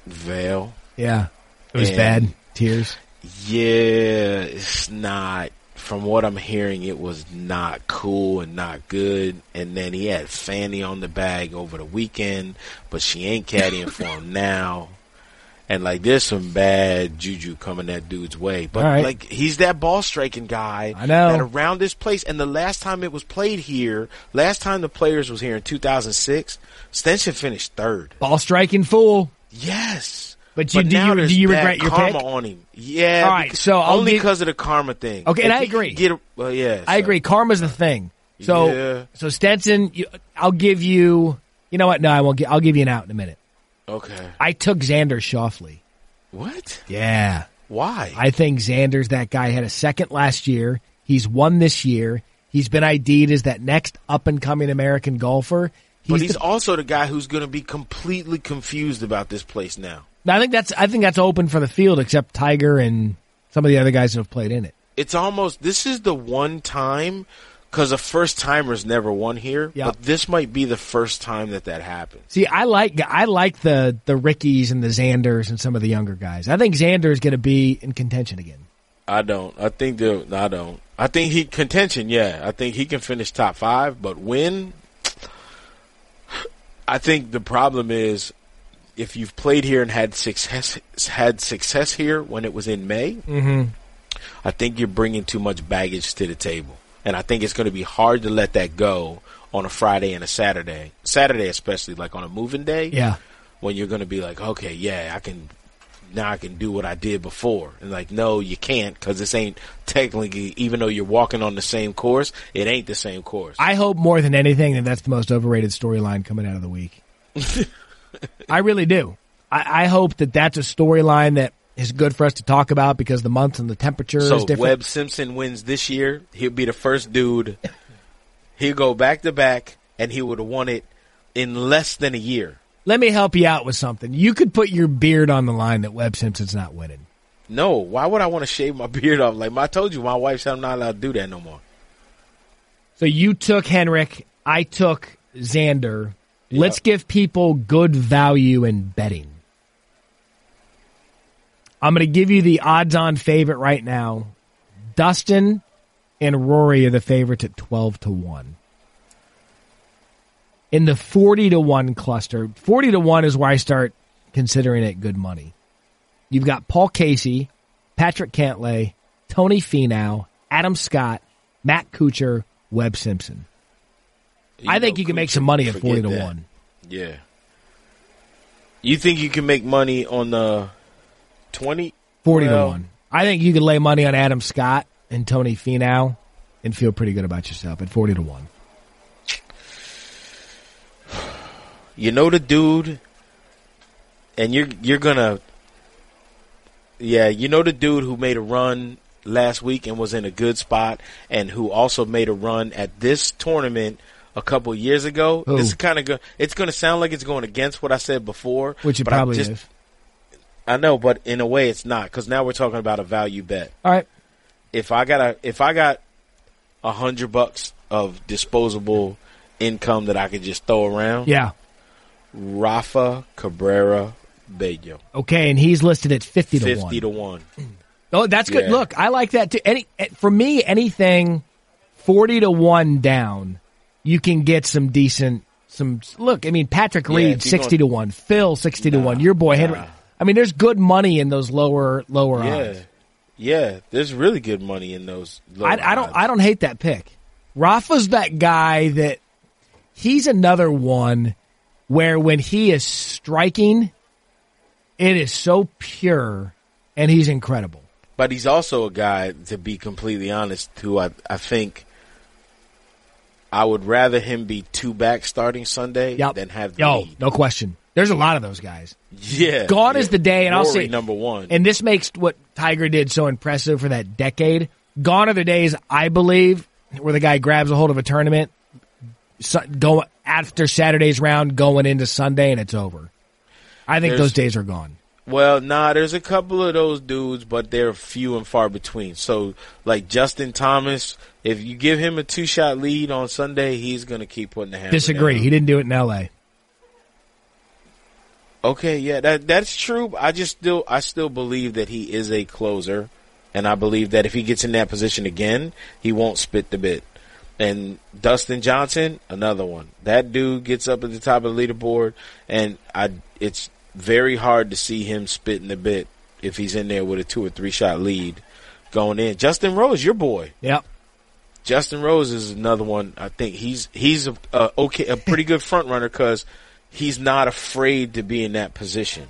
S3: Vale.
S2: Yeah, it was
S3: And-
S2: bad. Tears.
S3: Yeah, it's not. From what I'm hearing, it was not cool and not good. And then he had Fanny on the bag over the weekend, but she ain't caddying for him *laughs* now. And like, there's some bad juju coming that dude's way. But
S2: right.
S3: like, he's that ball striking guy.
S2: I know.
S3: That around this place, and the last time it was played here, last time the players was here in 2006, Stenson finished third.
S2: Ball striking fool.
S3: Yes.
S2: But you- do
S3: now
S2: you- do you regret your
S3: karma
S2: pick?
S3: on him? Yeah.
S2: All right, so I'll
S3: only because of the karma thing.
S2: Okay, and I agree.
S3: Get a, well, yeah.
S2: I
S3: so-
S2: agree. Karma's the thing. So,
S3: Yeah.
S2: so Stenson, you, I'll give you. You know what? No, I won't. gi- I'll give you an out in a minute.
S3: Okay.
S2: I took Xander Schauffele.
S3: What?
S2: Yeah,
S3: Why?
S2: I think Xander's that guy. Had a second last year. He's won this year. He's been ID'd as that next up and coming American golfer.
S3: But he's
S2: the-
S3: also the guy who's going to be completely confused about this place now.
S2: I think that's. I think that's open for the field, except Tiger and some of the other guys that have played in it.
S3: It's almost this is the one time because the first timers never won here,
S2: Yep.
S3: but this might be the first time that that happens.
S2: See, I like I like the the Rickies and the Xanders and some of the younger guys. I think Xander is going to be in contention again.
S3: I don't. I think the. I don't. I think he contention. Yeah, I think he can finish top five, but win. I think the problem is if you've played here and had success had success here when it was in May.
S2: Mm-hmm.
S3: I think you're bringing too much baggage to the table, and I think it's going to be hard to let that go on a Friday and a Saturday. Saturday, especially like on a moving day
S2: Yeah.
S3: when you're going to be like, okay, yeah, I can now I can do what I did before, and like, no, you can't because this ain't technically, even though you're walking on the same course, it ain't the same course.
S2: I hope more than anything that that's the most overrated storyline coming out of the week. *laughs* I really do. I, I hope that that's a storyline that is good for us to talk about because the months and the temperature
S3: so
S2: is different.
S3: Webb Simpson wins this year, he'll be the first dude. He'll go back to back, and he would have won it in less than a year.
S2: Let me help you out with something. You could put your beard on the line that Webb Simpson's not winning.
S3: No, why would I want to shave my *laughs* beard off? Like I told you, my wife said I'm not allowed to do that no more.
S2: So you took Henrik. I took Xander. Let's give people good value in betting. I'm going to give you the odds on favorite right now. Dustin and Rory are the favorites at 12 to 1. In the 40 to 1 cluster, 40 to 1 is where I start considering it good money. You've got Paul Casey, Patrick Cantlay, Tony Finau, Adam Scott, Matt Kuchar, Webb Simpson. I think you can make some money at 40 to
S3: that.
S2: 1.
S3: Yeah. You think you can make money on the twenty?
S2: 40
S3: Well-
S2: to 1. I think you can lay money on Adam Scott and Tony Finau and feel pretty good about yourself at 40 to 1.
S3: You know the dude, and you're you're gonna, yeah, you know the dude who made a run last week and was in a good spot, and who also made a run at this tournament a couple years ago.
S2: Who?
S3: This is kind of it's going to sound like it's going against what I said before,
S2: Which it
S3: I
S2: probably
S3: just-
S2: is.
S3: I know, but in a way, it's not because now we're talking about a value bet.
S2: All right.
S3: If I got a if I got a hundred bucks of disposable income that I could just throw around,
S2: Yeah.
S3: Rafa Cabrera Bello.
S2: Okay, and he's listed at 50 to 1.
S3: 50 to 1. *clears throat*
S2: Oh, that's good.
S3: Yeah.
S2: Look, I like that too. Any eh, for me, anything forty to one down, you can get some decent. Some look. I mean, Patrick
S3: Yeah,
S2: Reed
S3: you're
S2: sixty
S3: going-
S2: to one, Phil sixty to one, your boy Henry. I mean, there's good money in those lower lower
S3: Yeah.
S2: odds.
S3: Yeah, there's really good money in those. lower
S2: I, I don't. I don't hate that pick. Rafa's that guy that he's another one where when he is striking, it is so pure and he's incredible.
S3: But he's also a guy, to be completely honest, who I, I think I would rather him be two back starting Sunday
S2: Yep.
S3: than have the
S2: Yo,
S3: lead.
S2: no question. There's a lot of those guys.
S3: Yeah.
S2: Gone
S3: yeah.
S2: is the day, and I'll say
S3: number one.
S2: And this makes what Tiger did so impressive for that decade. Gone are the days, I believe, where the guy grabs a hold of a tournament, so, go after Saturday's round, going into Sunday, and it's over. I think
S3: There's-
S2: those days are gone.
S3: Well, nah, there's a couple of those dudes, but they're few and far between. So, like Justin Thomas, if you give him a two shot lead on Sunday, he's going to keep putting the hammer
S2: Disagree.
S3: down.
S2: He didn't do it in L.A.
S3: Okay, yeah, that that's true. I just still I still believe that he is a closer, and I believe that if he gets in that position again, he won't spit the bit. And Dustin Johnson, another one. That dude gets up at the top of the leaderboard, and I it's very hard to see him spitting the bit if he's in there with a two or three shot lead going in. Justin Rose, your boy.
S2: Yep.
S3: Justin Rose is another one. I think he's he's a, a okay a pretty good front runner because he's not afraid to be in that position.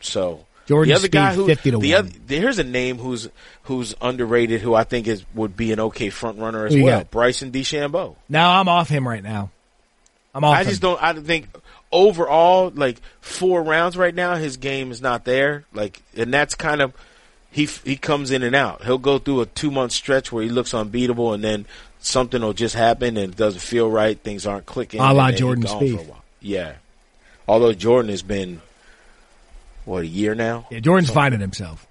S3: So
S2: Jordan
S3: the other guy
S2: Spieth,
S3: who
S2: 50 to
S3: the
S2: 1.
S3: other here's a name who's who's underrated who I think is would be an okay front runner as
S2: Who
S3: well. Bryson DeChambeau.
S2: Now I'm off him right now. I'm off
S3: I
S2: him.
S3: just don't. I think overall, like four rounds right now, his game is not there. Like, and that's kind of he he comes in and out. He'll go through a two month stretch where he looks unbeatable, and then something will just happen and it doesn't feel right. Things aren't clicking.
S2: A la
S3: and then he's
S2: Jordan
S3: gone for a while. Yeah. Although Jordan has been what a year now.
S2: Yeah, Jordan's finding himself.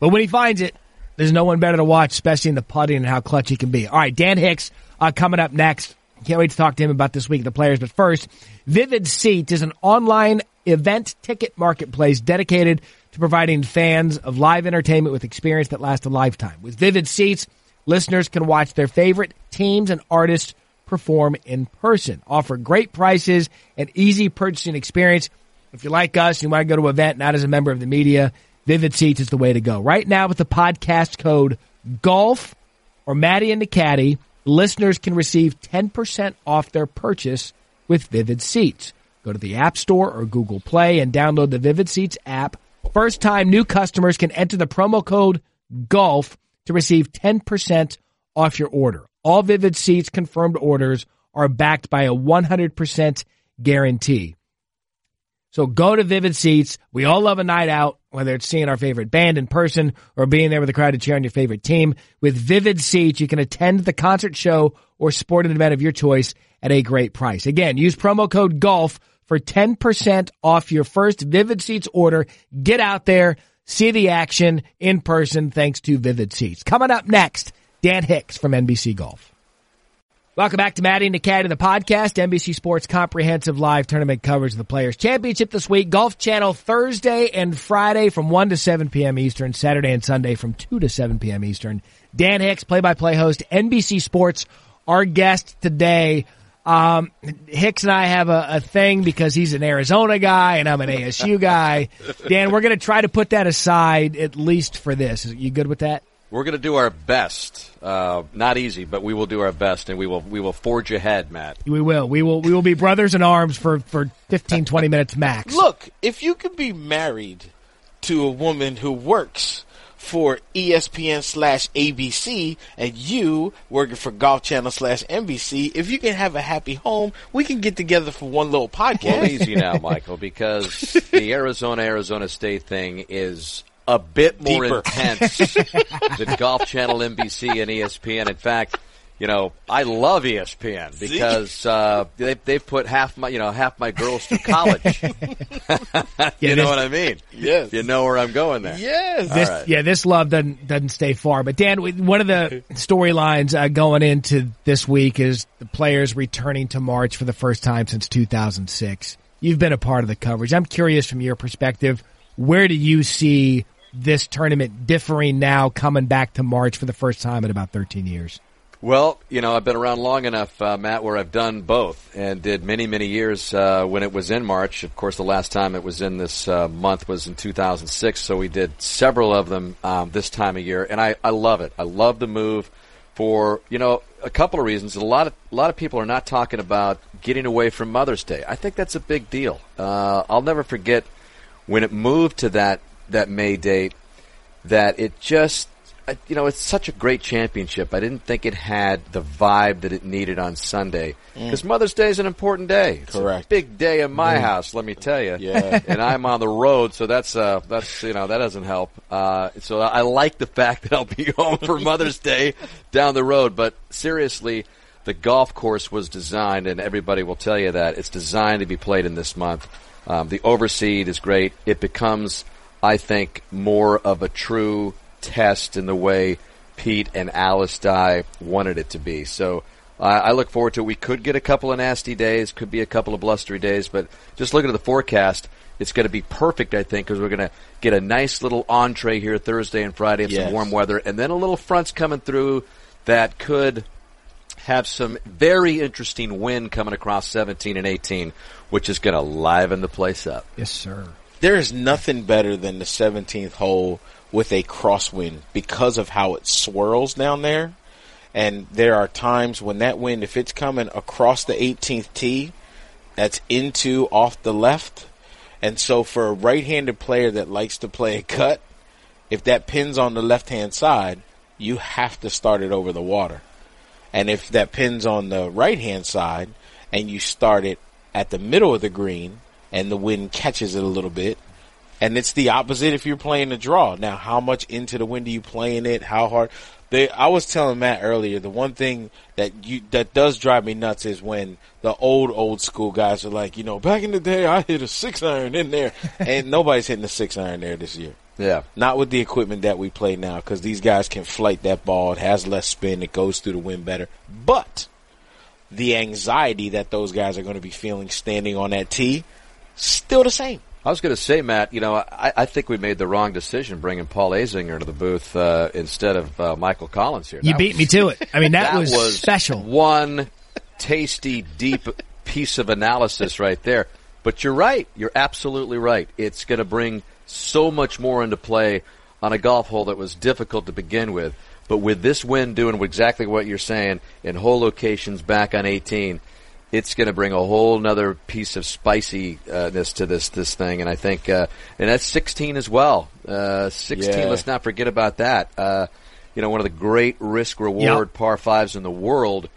S2: But when he finds it, there's no one better to watch, especially in the putting and how clutch he can be. All right, Dan Hicks uh, coming up next. Can't wait to talk to him about this week of the players. But first, Vivid Seats is an online event ticket marketplace dedicated to providing fans of live entertainment with experience that lasts a lifetime. With Vivid Seats, listeners can watch their favorite teams and artists perform in person, offer great prices and easy purchasing experience. If you're like us, you want to go to an event not as a member of the media, Vivid Seats is the way to go. Right now with the podcast code GOLF or Matty and the Caddie, listeners can receive 10% off their purchase with Vivid Seats. Go to the App Store or Google Play and download the Vivid Seats app. First time new customers can enter the promo code GOLF to receive 10% off your order. All Vivid Seats confirmed orders are backed by a 100% guarantee. So go to Vivid Seats. We all love a night out, whether it's seeing our favorite band in person or being there with a crowd to cheer on your favorite team. With Vivid Seats, you can attend the concert show or sporting event of your choice at a great price. Again, use promo code GOLF for 10% off your first Vivid Seats order. Get out there, see the action in person thanks to Vivid Seats. Coming up next, Dan Hicks from NBC Golf. Welcome back to Matty and the Cat of the podcast, NBC Sports comprehensive live tournament coverage of the Players Championship this week. Golf Channel Thursday and Friday from 1 to 7 p.m. Eastern, Saturday and Sunday from 2 to 7 p.m. Eastern. Dan Hicks, play-by-play host, NBC Sports, our guest today. Um, Hicks and I have a, a thing because he's an Arizona guy and I'm an ASU guy. Dan, we're going to try to put that aside at least for this. You good with that?
S4: We're going to do our best. Uh, not easy, but we will do our best, and we will we will forge ahead, Matt.
S2: We will. We will. We will be brothers in arms for for 15, 20 minutes max.
S3: Look, if you could be married to a woman who works for ESPN slash ABC and you working for Golf Channel slash NBC, if you can have a happy home, we can get together for one little podcast.
S4: Well, easy now, Michael, because *laughs* the Arizona Arizona State thing is a bit more
S3: Deeper.
S4: intense than Golf Channel, NBC, and ESPN. In fact, you know, I love ESPN because uh, they, they've put half my, you know, half my girls through college. *laughs* you know
S2: this-
S4: what I mean?
S3: Yes.
S4: You know where I'm going there.
S3: yes.
S2: This,
S4: right.
S2: Yeah, this love doesn't doesn't stay far. But Dan, one of the storylines uh, going into this week is the players returning to March for the first time since 2006. You've been a part of the coverage. I'm curious from your perspective, where do you see this tournament differing now, coming back to March for the first time in about 13 years?
S4: Well, you know, I've been around long enough, uh, Matt, where I've done both and did many, many years uh, when it was in March. Of course, the last time it was in this uh, month was in 2006, so we did several of them um, this time of year, and I, I love it. I love the move for you know a couple of reasons. A lot of a lot of people are not talking about getting away from Mother's Day. I think that's a big deal. Uh, I'll never forget when it moved to that that May date that it just you know it's such a great championship. I didn't think it had the vibe that it needed on Sunday because Mother's Day is an important day. It's
S3: Correct.
S4: a big day in my house, let me tell you.
S3: Yeah. *laughs*
S4: and I'm on the road, so that's uh that's you know that doesn't help. Uh, so I like the fact that I'll be *laughs* home for Mother's Day down the road. But seriously, the golf course was designed, and everybody will tell you that it's designed to be played in this month. Um, the overseed is great. It becomes, I think, more of a true test in the way Pete and Alice Dye wanted it to be. So uh, I look forward to it. We could get a couple of nasty days, could be a couple of blustery days, but just looking at the forecast, it's going to be perfect, I think, because we're going to get a nice little entree here Thursday and Friday of
S3: Yes.
S4: some warm weather, and then a little fronts coming through that could have some very interesting wind coming across 17 and 18, which is going to liven the place up.
S2: Yes, sir.
S3: There is nothing better than the 17th hole with a crosswind because of how it swirls down there. And there are times when that wind, if it's coming across the 18th tee, that's into off the left. And so for a right-handed player that likes to play a cut, if that pins on the left-hand side, you have to start it over the water. And if that pins on the right hand side and you start it at the middle of the green and the wind catches it a little bit, and it's the opposite if you're playing a draw. Now, how much into the wind are you playing it? How hard? They, I was telling Matt earlier, the one thing that you, that does drive me nuts is when the old, old school guys are like, you know, back in the day, I hit a six iron in there *laughs* and nobody's hitting a six iron there this year.
S4: Yeah.
S3: Not with the equipment that we play now, because these guys can flight that ball. It has less spin. It goes through the wind better. But the anxiety that those guys are going to be feeling standing on that tee, still the same.
S4: I was going to say, Matt, you know, I, I think we made the wrong decision bringing Paul Azinger to the booth uh, instead of uh, Michael Collins here.
S2: You
S4: That
S2: beat
S4: was-
S2: me to it. I mean, that, *laughs* was, special.
S4: One tasty, deep piece of analysis right there. But you're right. You're absolutely right. It's going to bring so much more into play on a golf hole that was difficult to begin with. But with this wind doing exactly what you're saying in hole locations back on 18, it's going to bring a whole nother piece of spiciness to this this thing. And I think, uh, and that's 16 as well. Uh, 16.
S3: Yeah.
S4: Let's not forget about that. Uh, you know, one of the great risk reward
S2: Yep.
S4: par fives in the world.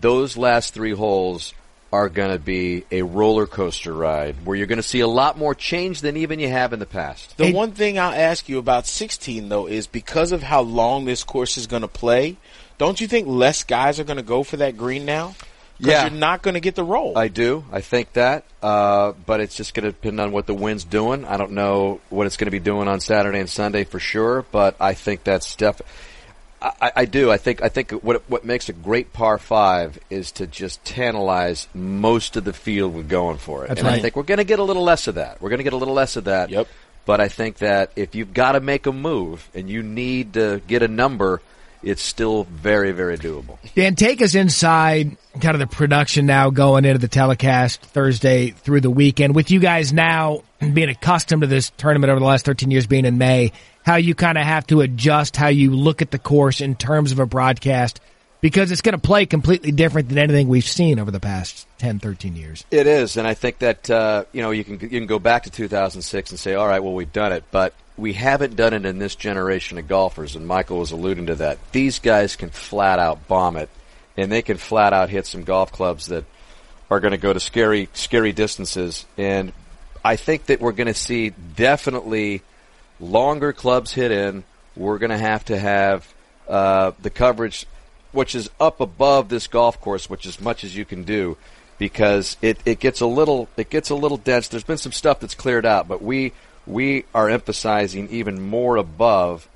S4: Those last three holes are going to be a roller coaster ride where you're going to see a lot more change than even you have in the past.
S3: The
S2: Hey-
S3: one thing I'll ask you about 16 though is because of how long this course is going to play, don't you think less guys are going to go for that green now? Because
S4: Yeah.
S3: you're not going to get the roll.
S4: I do. I think that. Uh, but it's just going to depend on what the wind's doing. I don't know what it's going to be doing on Saturday and Sunday for sure, but I think that's def- I, I do. I think. I think what what makes a great par five is to just tantalize most of the field with going for it.
S2: That's
S4: and I think we're going to get a little less of that. We're going to get a little less of that.
S3: Yep.
S4: But I think that if you've got to make a move and you need to get a number, it's still very, very doable.
S2: Dan, take us inside kind of the production now going into the telecast Thursday through the weekend with you guys now being accustomed to this tournament over the last 13 years being in May. how you kind of have to adjust how you look at the course in terms of a broadcast because it's going to play completely different than anything we've seen over the past 10, 13 years.
S4: It is, and I think that uh, you know you can you can go back to 2006 and say, all right, well we've done it, but we haven't done it in this generation of golfers. And Michael was alluding to that. These guys can flat out bomb it, and they can flat out hit some golf clubs that are going to go to scary scary distances. And I think that we're going to see definitely longer clubs hit in. We're going to have to have uh, the coverage, which is up above this golf course, which as much as you can do, because it, it gets a little it gets a little dense. There's been some stuff that's cleared out, but we we are emphasizing even more above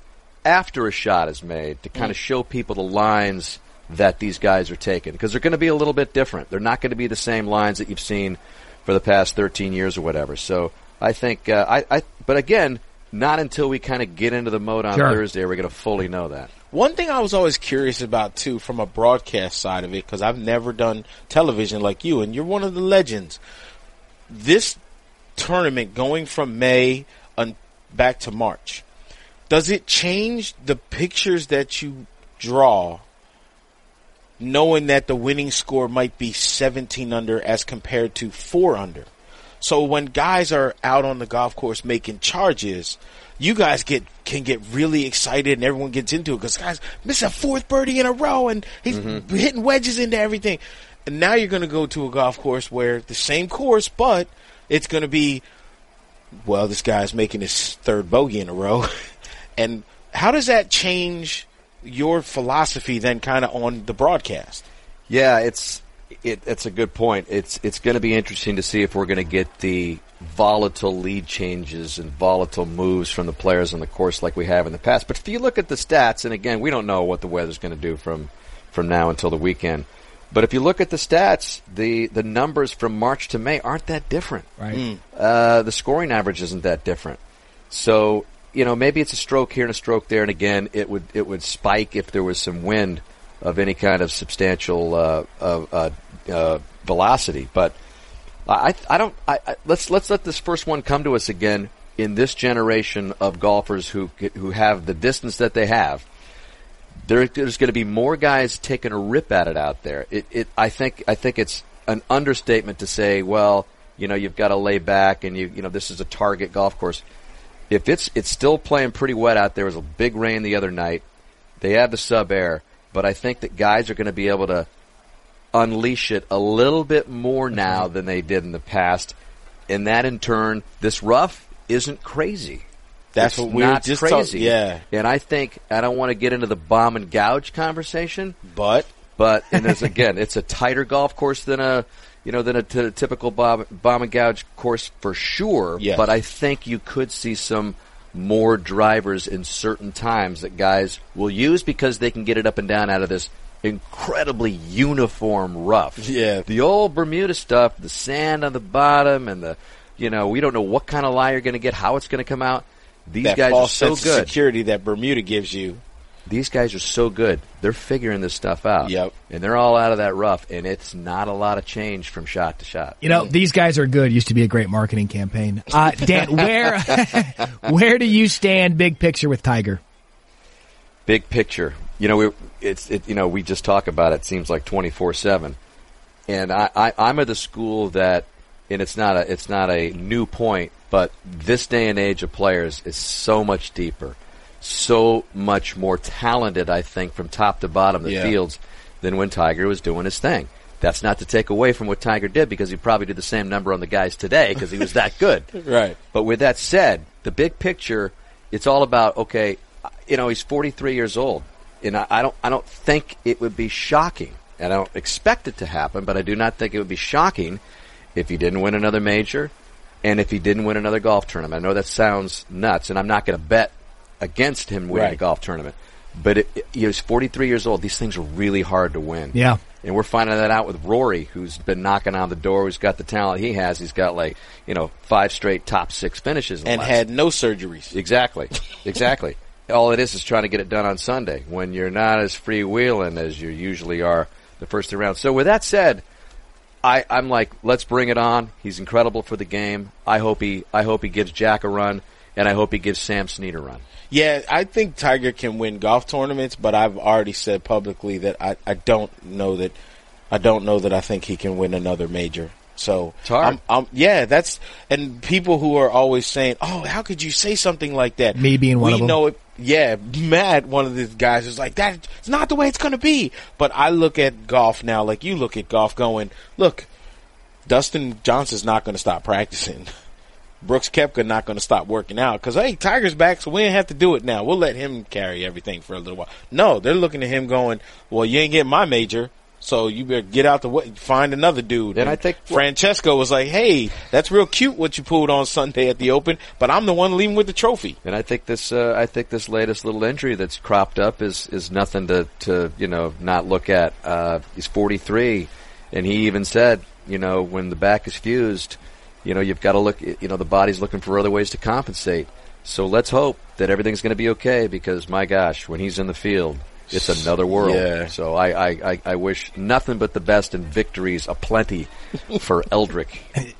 S4: after a shot is made to kind of show people the lines that these guys are taking because they're going to be a little bit different. They're not going to be the same lines that you've seen for the past 13 years or whatever. So I think uh, I, I but again not until we kind of get into the mode on
S2: Sure.
S4: Thursday are we going to fully know that.
S3: One thing I was always curious about too, from a broadcast side of it, because I've never done television like you, and you're one of the legends. This tournament going from May un- back to March, does it change the pictures that you draw, knowing that the winning score might be 17 under as compared to four under? So when guys are out on the golf course making charges, you guys get can get really excited and everyone gets into it because guys miss a fourth birdie in a row and he's mm-hmm. hitting wedges into everything. And now you're going to go to a golf course where the same course, but it's going to be well, this guy's making his third bogey in a row. *laughs* and how does that change your philosophy then kind of on the broadcast?
S4: Yeah, it's it, it's a good point. It's it's going to be interesting to see if we're going to get the volatile lead changes and volatile moves from the players on the course like we have in the past. But if you look at the stats, and again, we don't know what the weather's going to do from from now until the weekend. But if you look at the stats, the the numbers from March to May aren't that different.
S2: Right.
S4: Uh, the scoring average isn't that different. So you know maybe it's a stroke here and a stroke there, and again it would it would spike if there was some wind of any kind of substantial uh, uh, uh, uh, velocity. But I I don't I, I, let's let's let this first one come to us again in this generation of golfers who who have the distance that they have. There, there's going to be more guys taking a rip at it out there. It, it, I think, I think it's an understatement to say, well, you know, you've got to lay back and you, you know, this is a target golf course. If it's, it's still playing pretty wet out there. It was a big rain the other night. They have the sub air, but I think that guys are going to be able to unleash it a little bit more now than they did in the past. And that in turn, this rough isn't crazy.
S3: That's
S4: It's
S3: what we were
S4: not
S3: just talk-
S4: crazy.
S3: yeah.
S4: And I think I don't want to get into the bomb and gouge conversation,
S3: But
S4: but and there's *laughs* again, it's a tighter golf course than a you know than a, t- typical bomb, bomb and gouge course for sure.
S3: Yes.
S4: But I think you could see some more drivers in certain times that guys will use because they can get it up and down out of this incredibly uniform rough.
S3: Yeah.
S4: The old Bermuda stuff, the sand on the bottom and the you know, we don't know what kind of lie you're going to get, how it's going to come out. These
S3: that
S4: guys are
S3: false
S4: so
S3: sense
S4: good.
S3: of security that Bermuda gives you.
S4: These guys are so good. They're figuring this stuff out.
S3: Yep.
S4: And they're all out of that rough, and it's not a lot of change from shot to shot.
S2: You know, these guys are good. Used to be a great marketing campaign. Uh, Dan, *laughs* where *laughs* where do you stand big picture with Tiger?
S4: Big picture. You know, we, it's it, you know we just talk about it. Seems like twenty four seven, and I, I I'm of the school that, and it's not a it's not a new point, but this day and age of players is so much deeper, so much more talented. I think from top to bottom the
S3: Yeah.
S4: fields than when Tiger was doing his thing. That's not to take away from what Tiger did because he probably did the same number on the guys today because he was that good. *laughs*
S3: Right.
S4: But with that said, the big picture, it's all about okay. You know, he's 43 years old, and I, I don't, I don't think it would be shocking, and I don't expect it to happen, but I do not think it would be shocking if he didn't win another major, and if he didn't win another golf tournament. I know that sounds nuts, and I'm not going to bet against him winning a golf tournament. But it, it, he's 43 years old. These things are really hard to win.
S2: Yeah.
S4: And we're finding that out with Rory, who's been knocking on the door, who's got the talent he has. He's got like, you know, five straight top six finishes.
S3: And
S4: last-
S3: had no surgeries.
S4: Exactly. Exactly. *laughs* All it is is trying to get it done on Sunday when you're not as freewheeling as you usually are the first two rounds. So with that said, I, I'm like, let's bring it on. He's incredible for the game. I hope he I hope he gives Jack a run. and I hope he gives Sam Snead a run.
S3: Yeah, I think Tiger can win golf tournaments, but I've already said publicly that I, I don't know that I don't know that I think he can win another major. So
S4: It's hard.
S3: I'm, I'm, yeah, that's and people who are always saying, "Oh, how could you say something like that?"
S2: Me being one
S3: we
S2: of them.
S3: know it. Yeah, Matt, one of these guys, is like that. It's not the way it's to be. But I look at golf now, like you look at golf, going, "Look, Dustin Johnson's not to stop practicing." *laughs* Brooks Koepka not to stop working out because hey, Tiger's back, so we ain't have to do it now. We'll let him carry everything for a little while. No, they're looking at him going, "Well, you ain't getting my major, so you better get out the way, find another dude."
S4: And I think-
S3: Francesco was like, "Hey, that's real cute what you pulled on Sunday at the Open, but I'm the one leaving with the trophy."
S4: And I think this, uh, I think this latest little injury that's cropped up is is nothing to to you know not look at. Uh, he's 43, and he even said, you know, when the back is fused, you know, you've got to look. You know, the body's looking for other ways to compensate. So let's hope that everything's going to be okay because my gosh, when he's in the field, it's another world.
S3: Yeah.
S4: So I, I, I, I wish nothing but the best and victories aplenty for *laughs* Eldrick.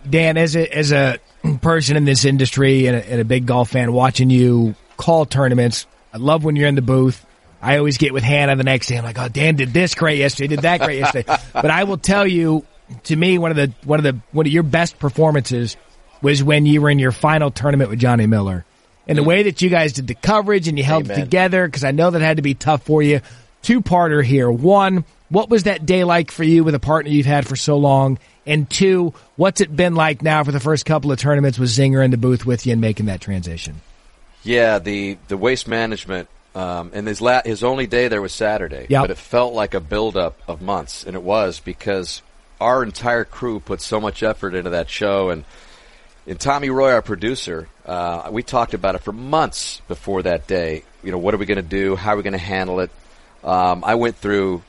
S2: Dan, as a as a person in this industry and a, and a big golf fan, watching you call tournaments, I love when you're in the booth. I always get with Hannah the next day. I'm like, oh, Dan did this great yesterday, did that great yesterday. *laughs* but I will tell you, to me, one of the one of the one of your best performances was when you were in your final tournament with Johnny Miller, and the way that you guys did the coverage and you held it together because I know that had to be tough for you. Two parter here. One, what was that day like for you with a partner you've had for so long? And two, what's it been like now for the first couple of tournaments with Zinger in the booth with you and making that transition?
S4: Yeah, the the waste management, um, and his la- his only day there was Saturday,
S2: Yep.
S4: but it felt like a buildup of months, and it was because our entire crew put so much effort into that show, and and Tommy Roy, our producer, uh, we talked about it for months before that day. You know, what are we going to do? How are we going to handle it? Um, I went through,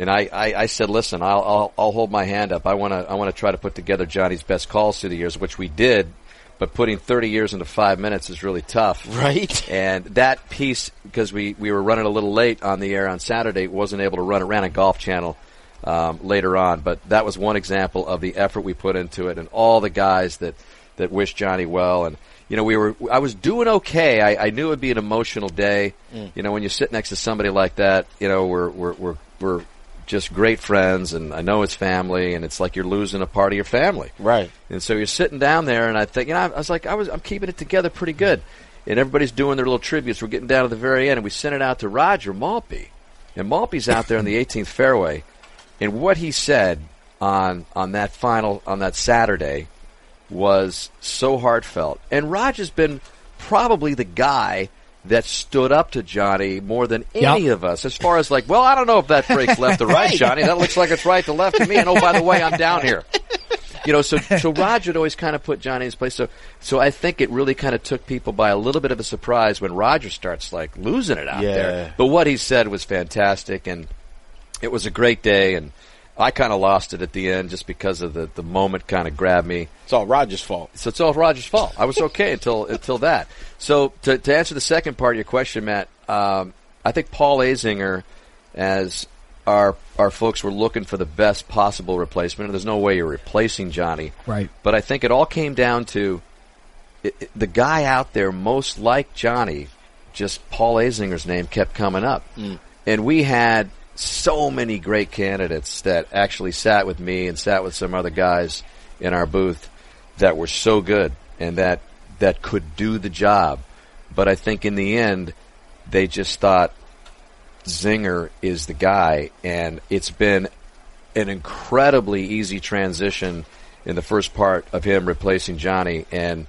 S4: and I, I, I said, listen, I'll, I'll, I'll hold my hand up. I want to I want to try to put together Johnny's best calls through the years, which we did. But putting 30 years into five minutes is really tough.
S3: Right.
S4: And that piece, because we, we were running a little late on the air on Saturday, wasn't able to run it. Ran a Golf Channel um, later on, but that was one example of the effort we put into it, and all the guys that that wished Johnny well. And you know, we were I was doing okay. I, I knew it would be an emotional day. Mm. You know, when you sit next to somebody like that, you know, we're we're we're, we're just great friends, and I know it's family, and it's like you're losing a part of your family.
S3: Right.
S4: And so you're sitting down there, and I think, you know, I was like, I was, I'm keeping it together pretty good. And everybody's doing their little tributes. We're getting down to the very end, and we sent it out to Roger Maltbie. And Maltbie's out there on the *laughs* 18th fairway, and what he said on on that final on that Saturday was so heartfelt. And Roger's been probably the guy that stood up to Johnny more than any
S2: Yep.
S4: of us, as far as like, well, I don't know if that breaks left to right, Johnny. That looks like it's right to left to me. And oh, by the way, I'm down here. You know, so so Roger would always kind of put Johnny in his place. So so I think it really kind of took people by a little bit of a surprise when Roger starts like losing it out
S3: Yeah.
S4: there. But what he said was fantastic, and it was a great day. And I kind of lost it at the end just because of the the moment kind of grabbed me.
S3: It's all Roger's fault.
S4: So it's all Roger's fault. I was okay until *laughs* until that. So to, to answer the second part of your question, Matt, um, I think Paul Azinger, as our our folks were looking for the best possible replacement. and There's no way you're replacing Johnny,
S2: Right.
S4: But I think it all came down to it, it- the guy out there most like Johnny. Just Paul Azinger's name kept coming up, and we had so many great candidates that actually sat with me and sat with some other guys in our booth that were so good and that that could do the job. But I think in the end, they just thought Zinger is the guy, and it's been an incredibly easy transition in the first part of him replacing Johnny, and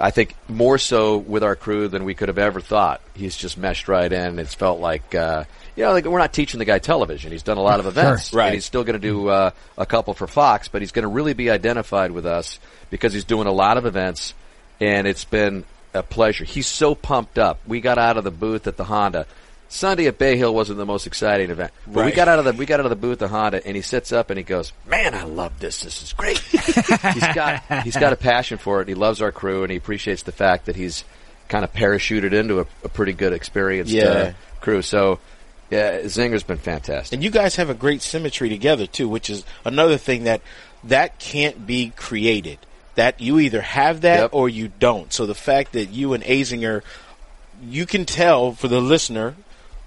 S4: I think more so with our crew than we could have ever thought. He's just meshed right in. It's felt like, uh, you know, like we're not teaching the guy television. He's done a lot of *laughs* events,
S3: Right.
S4: And he's still going to do uh, a couple for Fox, but he's going to really be identified with us because he's doing a lot of events, and it's been a pleasure. He's so pumped up. We got out of the booth at the Honda. Sunday at Bay Hill wasn't the most exciting event, but we got out of the we got out of the booth at Honda, and he sits up and he goes, "Man, I love this. This is great." *laughs* he's got he's got a passion for it. He loves our crew, and he appreciates the fact that he's kind of parachuted into a, a pretty good experienced
S3: Yeah.
S4: uh, crew. So, yeah, Zinger's been fantastic.
S3: And you guys have a great symmetry together too, which is another thing that that can't be created. That you either have that
S4: Yep.
S3: or you don't. So the fact that you and Azinger, you can tell for the listener,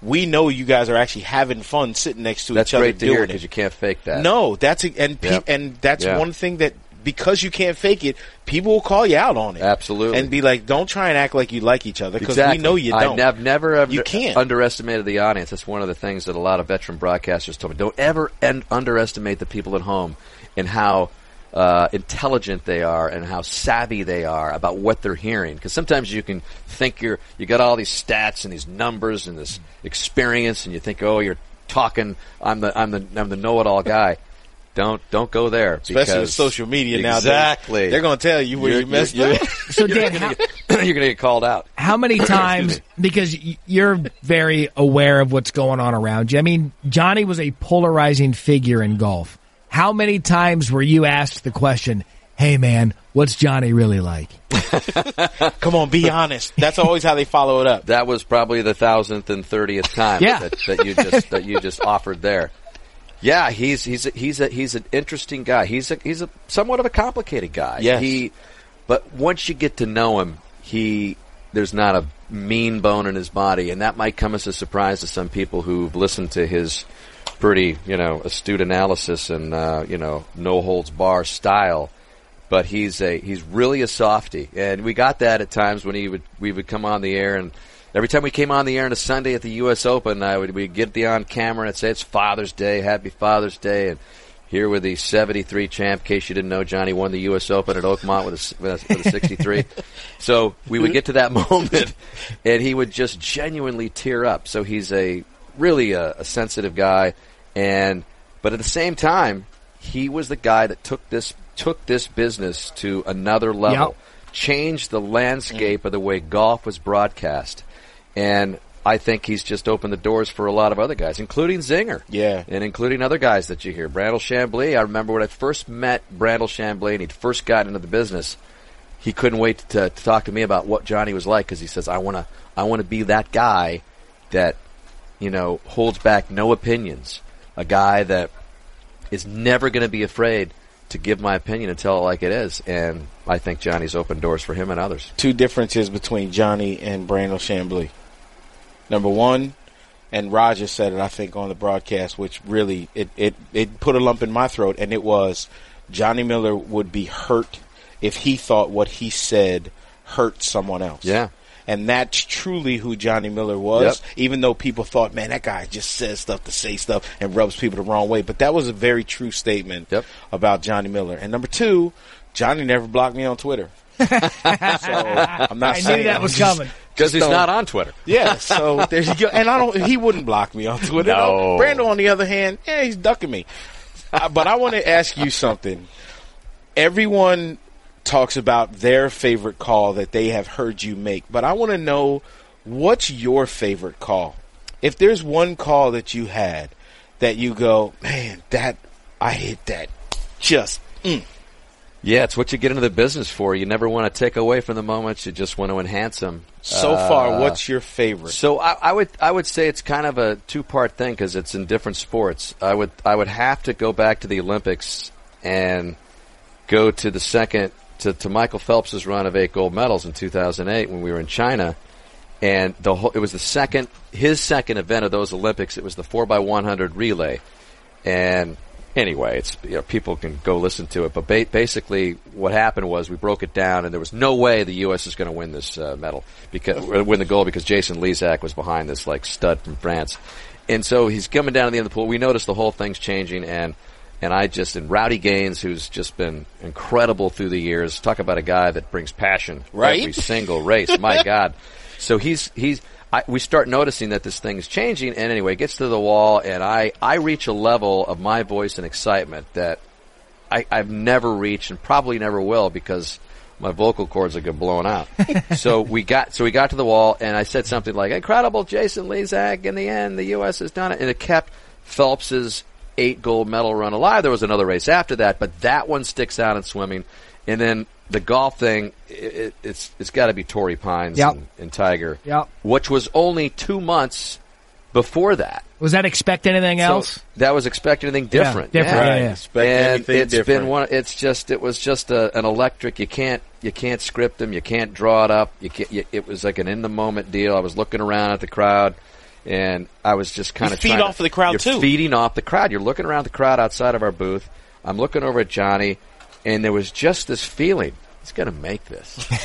S3: we know you guys are actually having fun sitting next to
S4: That's
S3: each other
S4: great to hear because you can't fake that.
S3: No, that's a, and pe-
S4: Yep.
S3: and that's
S4: Yeah.
S3: one thing that because you can't fake it, people will call you out on it.
S4: Absolutely.
S3: and be like, "Don't try and act like you like each other because
S4: Exactly.
S3: we know you don't."
S4: I've never ever
S3: You can't.
S4: underestimated the audience. That's one of the things that a lot of veteran broadcasters told me. Don't ever en- underestimate the people at home and how uh, intelligent they are and how savvy they are about what they're hearing. Because sometimes you can think you're you got all these stats and these numbers and this experience, and you think, oh, you're talking. I'm the I'm the I'm the know-it-all guy. *laughs* Don't don't go there.
S3: Especially with social media now.
S4: Exactly.
S3: They're going to tell you where
S4: You're-
S3: you messed
S4: you're-
S3: up. *laughs*
S2: So Dan,
S4: you're going to *clears throat* get called out.
S2: how many *clears throat* times? Because you're very aware of what's going on around you. I mean, Johnny was a polarizing figure in golf. How many times were you asked the question, "Hey, man, what's Johnny really like?" *laughs*
S3: Come on, be honest. That's always how they follow it up.
S4: That was probably the thousandth and thirtieth time
S2: Yeah.
S4: that, that you just that you just offered there. Yeah, he's he's a, he's a, he's an interesting guy. He's a he's a somewhat of a complicated guy.
S3: Yes.
S4: He, but once you get to know him, he there's not a mean bone in his body, and that might come as a surprise to some people who've listened to his pretty you know astute analysis and uh, you know no holds bar style but he's a he's really a softy, and we got that at times when he would we would come on the air, and every time we came on the air on a Sunday at the U.S. Open, I would we'd get the on camera and say it's Father's Day, Happy Father's Day, and here with the '73 champ. In case you didn't know, Johnny won the U.S. Open at Oakmont with a, with a, with a '63. *laughs* so we would get to that *laughs* moment, and he would just genuinely tear up. So he's a really a, a sensitive guy, and but at the same time, he was the guy that took this took this business to another level,
S2: Yep.
S4: changed the landscape of the way golf was broadcast, and I think he's just opened the doors for a lot of other guys, including Zinger,
S3: Yeah.
S4: and including other guys that you hear. Brandel Chamblee. I remember when I first met Brandel Chamblee, and he first got into the business. He couldn't wait to, to talk to me about what Johnny was like because he says, "I want to, I want to be that guy that, you know, holds back no opinions, a guy that is never going to be afraid to give my opinion and tell it like it is." And I think Johnny's opened doors for him and others.
S3: Two differences between Johnny and Brandon Chamblee. Number one, and Roger said it, I think, on the broadcast, which really it, it, it put a lump in my throat, and it was Johnny Miller would be hurt if he thought what he said hurt someone else.
S4: Yeah.
S3: And that's truly who Johnny Miller was,
S4: Yep.
S3: even though people thought, man, that guy just says stuff to say stuff and rubs people the wrong way. But that was a very true statement
S4: Yep.
S3: about Johnny Miller. And number two, Johnny never blocked me on Twitter. *laughs* so I'm not
S2: I
S3: saying
S2: knew that was
S3: just-
S2: coming. *laughs*
S4: Because he's
S3: don't-
S4: not on Twitter. *laughs*
S3: yeah, so there you go. And I don't. He wouldn't block me on Twitter.
S4: No.
S3: Brando, on the other hand, yeah, he's ducking me. Uh, but I want to ask you something. Everyone talks about their favorite call that they have heard you make, but I want to know what's your favorite call. If there's one call that you had that you go, man, that I hit that, just mm.
S4: Yeah, it's what you get into the business for. You never want to take away from the moments. You just want to enhance them.
S3: so far. What's your favorite?
S4: So I, I would I would say it's kind of a two part thing because it's in different sports. I would I would have to go back to the Olympics and go to the second to, to Michael Phelps's run of eight gold medals in 2008 when we were in China, and the whole, it was the second his second event of those Olympics. It was the four x 100 relay, and anyway, it's you know, people can go listen to it. But ba- basically, what happened was we broke it down, and there was no way the U.S. is going to win this uh, medal because win the gold because Jason Lezak was behind this like stud from France, and so he's coming down to the end of the pool. We noticed the whole thing's changing, and and I just and Rowdy Gaines, who's just been incredible through the years. Talk about a guy that brings passion
S3: Right?
S4: every single race. My *laughs* God, so he's he's. I, we start noticing that this thing is changing, and anyway, it gets to the wall, and I, I reach a level of my voice and excitement that I, I've never reached and probably never will because my vocal cords are get blown out. *laughs* so we got so we got to the wall, and I said something like, "Incredible, Jason Lezak! In the end, the U.S. has done it," and it kept Phelps's eight gold medal run alive. There was another race after that, but that one sticks out in swimming, and then. The golf thing, it, it, it's it's got to be Torrey Pines
S2: Yep.
S4: and, and Tiger,
S2: Yep.
S4: which was only two months before that.
S2: Was that expect anything
S4: So
S2: else?
S4: that was expect anything different.
S2: different,
S3: Right.
S2: yeah, yeah.
S3: Expect
S4: and
S3: anything
S4: it's
S3: different.
S4: been one. It's just it was just a, an electric. You can't you can't script them. You can't draw it up. You can't. You, it was like an in the moment deal. I was looking around at the crowd, and I was just kind
S3: You
S4: of
S3: feed off
S4: to,
S3: of the crowd,
S4: you're
S3: too.
S4: Feeding off the crowd. You're looking around the crowd outside of our booth. I'm looking over at Johnny, and there was just this feeling. He's going to make this. *laughs*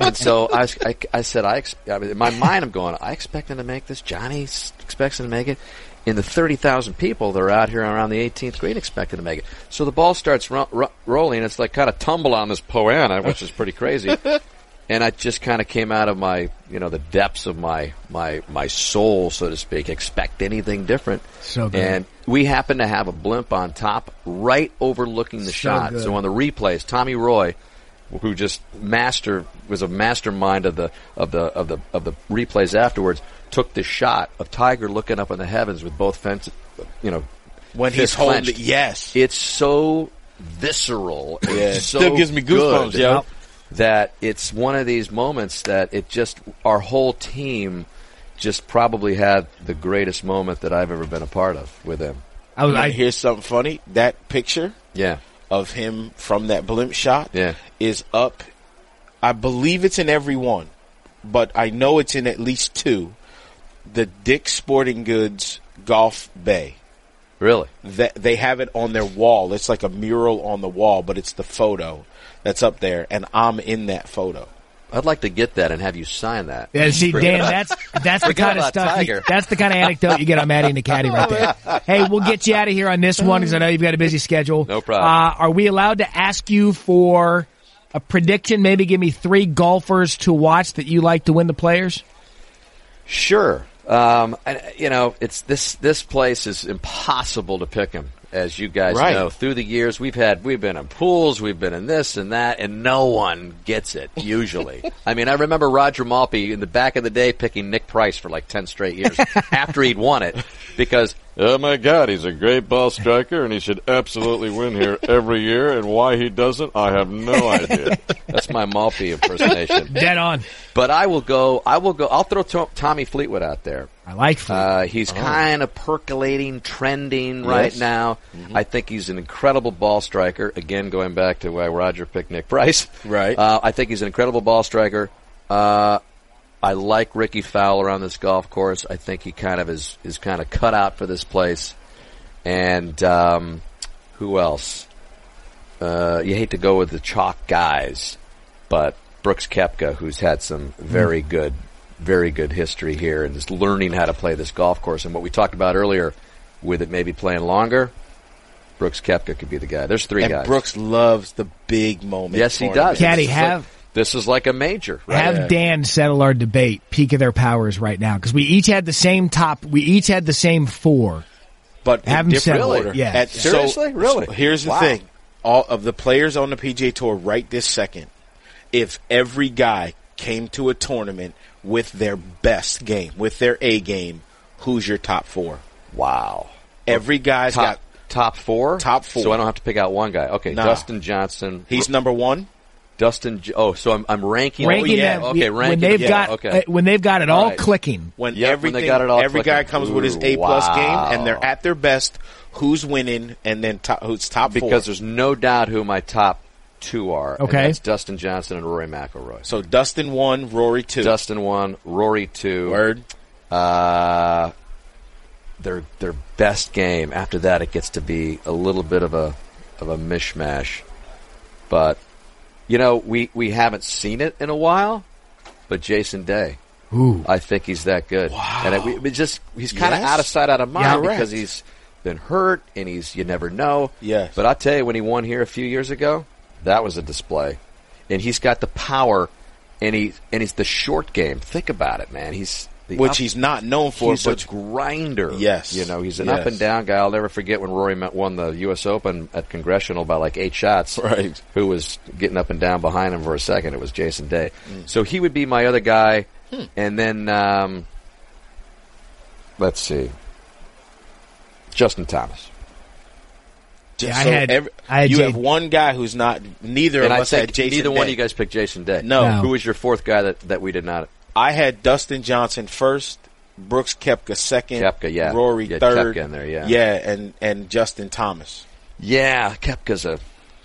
S4: and so I, I, I said, I, ex- I mean, in my mind, I'm going, I expect him to make this. Johnny expects him to make it. In the 30,000 people that are out here around the 18th green expecting to make it. So the ball starts ro- ro- rolling. It's like kind of tumble on this Poa annua, which is pretty crazy. *laughs* and I just kind of came out of my, you know, the depths of my, my, my soul, so to speak, expect anything different.
S2: So good.
S4: And we happen to have a blimp on top, right overlooking the
S2: So
S4: shot.
S2: good.
S4: So on the replays, Tommy Roy, who just master was a mastermind of the of the of the of the replays afterwards, took the shot of Tiger looking up in the heavens with both fences, you know,
S3: when he's holding Yes.
S4: It's so visceral.
S3: Yeah.
S4: It's so
S3: Still gives me goosebumps,
S4: good
S3: yo.
S4: That it's one of these moments that it just our whole team just probably had the greatest moment that I've ever been a part of with him.
S2: I was.
S3: I,
S2: I,
S3: here's something funny. That picture
S4: Yeah.
S3: of him from that blimp shot
S4: Yeah.
S3: is up. I believe it's in every one, but I know it's in at least two. The Dick Sporting Goods Golf Bay.
S4: Really?
S3: That they have it on their wall. It's like a mural on the wall, but it's the photo that's up there, and I'm in that photo.
S4: I'd like to get that and have you sign that.
S2: yeah, see, Dan, that's that's the *laughs* kind of stuff. You, that's the kind of anecdote you get on Matty and the Caddie right there. *laughs* hey, we'll get you out of here on this one because I know you've got a busy schedule.
S4: No problem.
S2: Uh, are we allowed to ask you for a prediction? Maybe give me three golfers to watch that you like to win the players.
S4: Sure. Um, and, you know, it's this this place is impossible to pick them, as you guys
S3: Right.
S4: know. Through the years, we've had we've been in pools, we've been in this and that, and no one gets it usually. *laughs* I mean, I remember Roger Maltbie in the back of the day picking Nick Price for like ten straight years *laughs* after he'd won it because
S5: Oh my God, he's a great ball striker, and he should absolutely win here every year. And why he doesn't, I have no idea.
S4: that's my Maltbie impersonation. *laughs*
S2: Dead on.
S4: But I will go. I will go. I'll throw To- Tommy Fleetwood out there.
S2: I like Fleet.
S4: Uh, he's kind of percolating, trending right
S3: Yes.
S4: now. I think he's an incredible ball striker. Again, going back to why Roger picked Nick Price.
S3: Right.
S4: Uh, I think he's an incredible ball striker. Uh, I like Rickie Fowler on this golf course. I think he kind of is is kind of cut out for this place. And um, who else? Uh, you hate to go with the chalk guys, but Brooks Koepka, who's had some very good, very good history here and is learning how to play this golf course. And what we talked about earlier, with it maybe playing longer, Brooks Koepka could be the guy. There's three
S3: and
S4: guys.
S3: Brooks loves the big moment.
S4: Yes, he
S3: tournaments.
S4: does.
S2: Caddy,
S4: This is
S2: have-
S4: this is like a major. Right?
S2: Have Dan settle our debate, peak of their powers right now, because we each had the same top. We each had the same four.
S3: but in
S2: Have him
S3: different
S2: settle it.
S3: order.
S2: Yeah.
S3: At-
S4: Seriously?
S3: so-
S4: Really?
S3: so here's the
S4: Wow.
S3: thing: all of the players on the PGA Tour right this second, if every guy came to a tournament with their best game, with their A game, who's your top four?
S4: Wow.
S3: Every guy's
S4: Top
S3: got.
S4: top four.
S3: Top four.
S4: So I don't have to pick out one guy. Okay,
S3: Nah.
S4: Dustin Johnson.
S3: He's number one.
S4: Dustin. Oh, so I'm, I'm ranking.
S2: ranking
S3: yeah.
S2: them
S4: Okay,
S2: when they've
S4: yeah,
S2: got
S4: okay.
S2: uh, when they've got it all
S4: Right.
S2: clicking.
S3: When
S4: Yep, when they
S3: everything,
S4: got it all
S3: every guy
S4: clicking.
S3: comes with his A plus
S4: wow.
S3: game, and they're at their best. Who's winning, and then top, who's top four?
S4: because there's no doubt who my top two are.
S2: Okay.
S4: it's Dustin Johnson and Rory McIlroy.
S3: so Dustin one, Rory two.
S4: Dustin one, Rory two.
S3: Word.
S4: Uh, their their best game. After that, it gets to be a little bit of a of a mishmash. But you know, we we haven't seen it in a while. But Jason Day,
S2: Ooh,
S4: I think he's that good. Wow. And it, we, we just he's kind of
S3: Yes.
S4: out of sight, out of mind
S3: Yeah,
S4: because he's been hurt and he's you never know.
S3: Yes.
S4: But I tell you, when he won here a few years ago, that was a display, and he's got the power, and he and he's the short game. Think about it, man. He's
S3: which
S4: up-
S3: he's not known for,
S4: he's
S3: but
S4: a grinder.
S3: Yes.
S4: you know he's an
S3: Yes.
S4: up and down guy. I'll never forget when Rory met, won the U.S. Open at Congressional by like eight shots. *laughs*
S3: Right.
S4: Who was getting up and down behind him for a second? It was Jason Day.
S3: Mm.
S4: So he would be my other guy,
S3: Hmm.
S4: and then um, let's see, Justin Thomas.
S3: Just
S2: Yeah, I had-
S3: every-
S2: I had
S3: you
S2: Jay-
S3: have one guy who's not. Neither
S4: and
S3: of
S4: I
S3: us had Jason.
S4: neither one of you guys picked Jason Day.
S3: No.
S2: No.
S4: Who was your fourth guy that, that we did not?
S3: I had Dustin Johnson first, Brooks Koepka second,
S4: Koepka, yeah.
S3: Rory
S4: You had
S3: third,
S4: Koepka in there, yeah.
S3: yeah, and and Justin Thomas.
S4: Yeah, Koepka's a.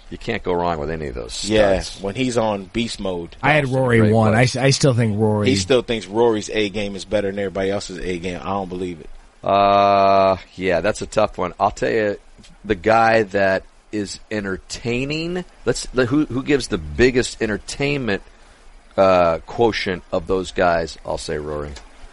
S4: You can't go wrong with any of those.
S3: Yeah, when he's on beast mode,
S2: I had Rory one. I. I still think Rory.
S3: he still thinks Rory's A game is better than everybody else's A game. I don't believe it.
S4: Uh, yeah, that's a tough one. I'll tell you, the guy that is entertaining. Let's who who gives the biggest entertainment uh, quotient of those guys. I'll say Rory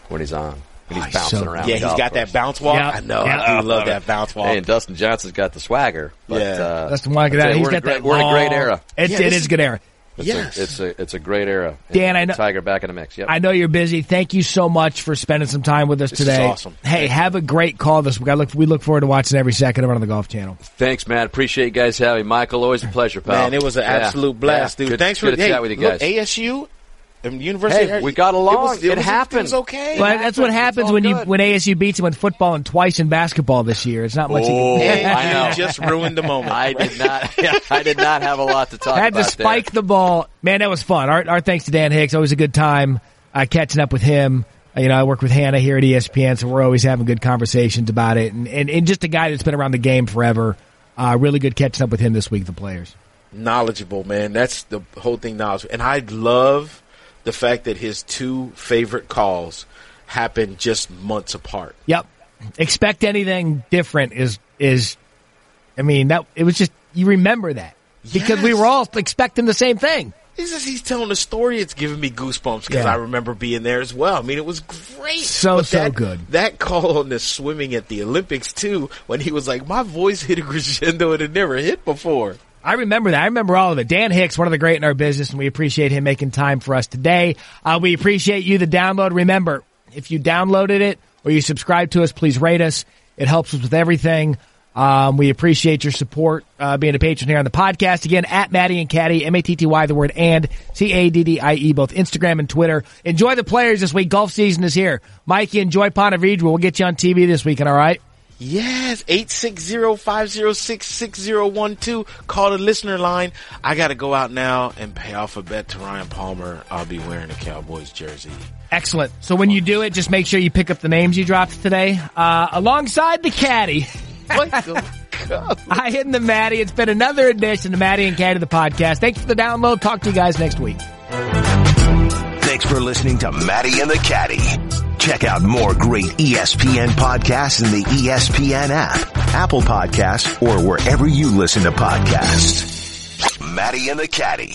S4: when he's on when
S2: Oh,
S4: he's
S2: he's
S4: bouncing
S2: so-
S4: around.
S3: Yeah, he's
S4: golf
S3: got that bounce walk.
S2: Yeah.
S3: I know.
S2: Yeah.
S3: I do love that bounce walk.
S4: And Dustin Johnson's got the swagger. But,
S3: Yeah.
S4: uh,
S2: That's the one.
S4: I'll
S2: That,
S4: you,
S2: he's
S4: we're in a
S2: got
S4: great,
S2: that.
S4: we're in a great era.
S2: It's,
S3: Yeah,
S2: it
S3: this
S2: is
S3: is-
S2: a good era.
S4: It's
S3: Yes.
S4: a, it's a it's a great era.
S2: Dan, I know-
S4: Tiger back in the mix. Yep.
S2: I know you're busy. Thank you so much for spending some time with us
S3: This is
S2: today.
S3: awesome.
S2: Hey, have a great call this week. I look, we look forward to watching every second of it on the Golf Channel.
S4: Thanks, man. Appreciate you guys having me. Michael. Always a pleasure, pal.
S3: Man, it was an
S4: Yeah.
S3: absolute blast,
S4: Yeah.
S3: dude.
S4: Good-
S3: Thanks for
S4: good to
S3: hey,
S4: chat with you
S3: look,
S4: guys.
S3: ASU and University.
S4: Hey, we got along.
S3: It, was,
S4: It
S3: was,
S4: happened.
S3: It was okay.
S2: Well, that's what happens
S4: all
S2: when you when ASU beats them in football and twice in basketball this year. It's not much. you
S4: Oh,
S2: can,
S4: I know.
S3: just ruined the moment.
S4: I did not. *laughs* I did not have a lot to talk
S2: had
S4: about.
S2: to spike the ball. Man, that was fun. Our, our thanks to Dan Hicks. Always a good time uh, catching up with him. Uh, You know, I work with Hannah here at ESPN, so we're always having good conversations about it. And, and, and just a guy that's been around the game forever. Uh, really good catching up with him this week, the players.
S3: knowledgeable, man. That's the whole thing. Knowledge, and I love the fact that his two favorite calls happened just months apart.
S2: Yep. Expect anything different is is I mean, that it was just you remember that. Because we were all expecting the same thing.
S3: He's just he's telling the story. It's giving me goosebumps because
S2: Yeah.
S3: I remember being there as well. I mean, it was great.
S2: So,
S3: But
S2: so
S3: that-
S2: good.
S3: That call on the swimming at the Olympics too, when he was like, "My voice hit a *laughs* crescendo it had never hit before."
S2: I remember that. I remember all of it. Dan Hicks, one of the great in our business, and we appreciate him making time for us today. Uh, we appreciate you, the download. Remember, if you downloaded it or you subscribe to us, please rate us. It helps us with everything. Um, we appreciate your support, uh, being a patron here on the podcast. Again, at Matty and Caddie, M-A-T-T-Y, the word and, C-A-D-D-I-E, both Instagram and Twitter. Enjoy the players this week. Golf season is here. Mikey, enjoy Ponte Vedra. We'll get you on TV this weekend, all right?
S3: Yes, 860-506-6012. Call the listener line. I got to go out now and pay off a bet to Ryan Palmer. I'll be wearing a Cowboys jersey.
S2: Excellent. So when you do it, just make sure you pick up the names you dropped today, uh, alongside the caddy.
S3: What the God? *laughs*
S2: I hit the Matty. It's been another edition of Matty and Caddie, the podcast. Thanks for the download. Talk to you guys next week.
S1: Thanks for listening to Matty and the Caddie. Check out more great ESPN podcasts in the ESPN app, Apple Podcasts, or wherever you listen to podcasts. Matty and the Caddie.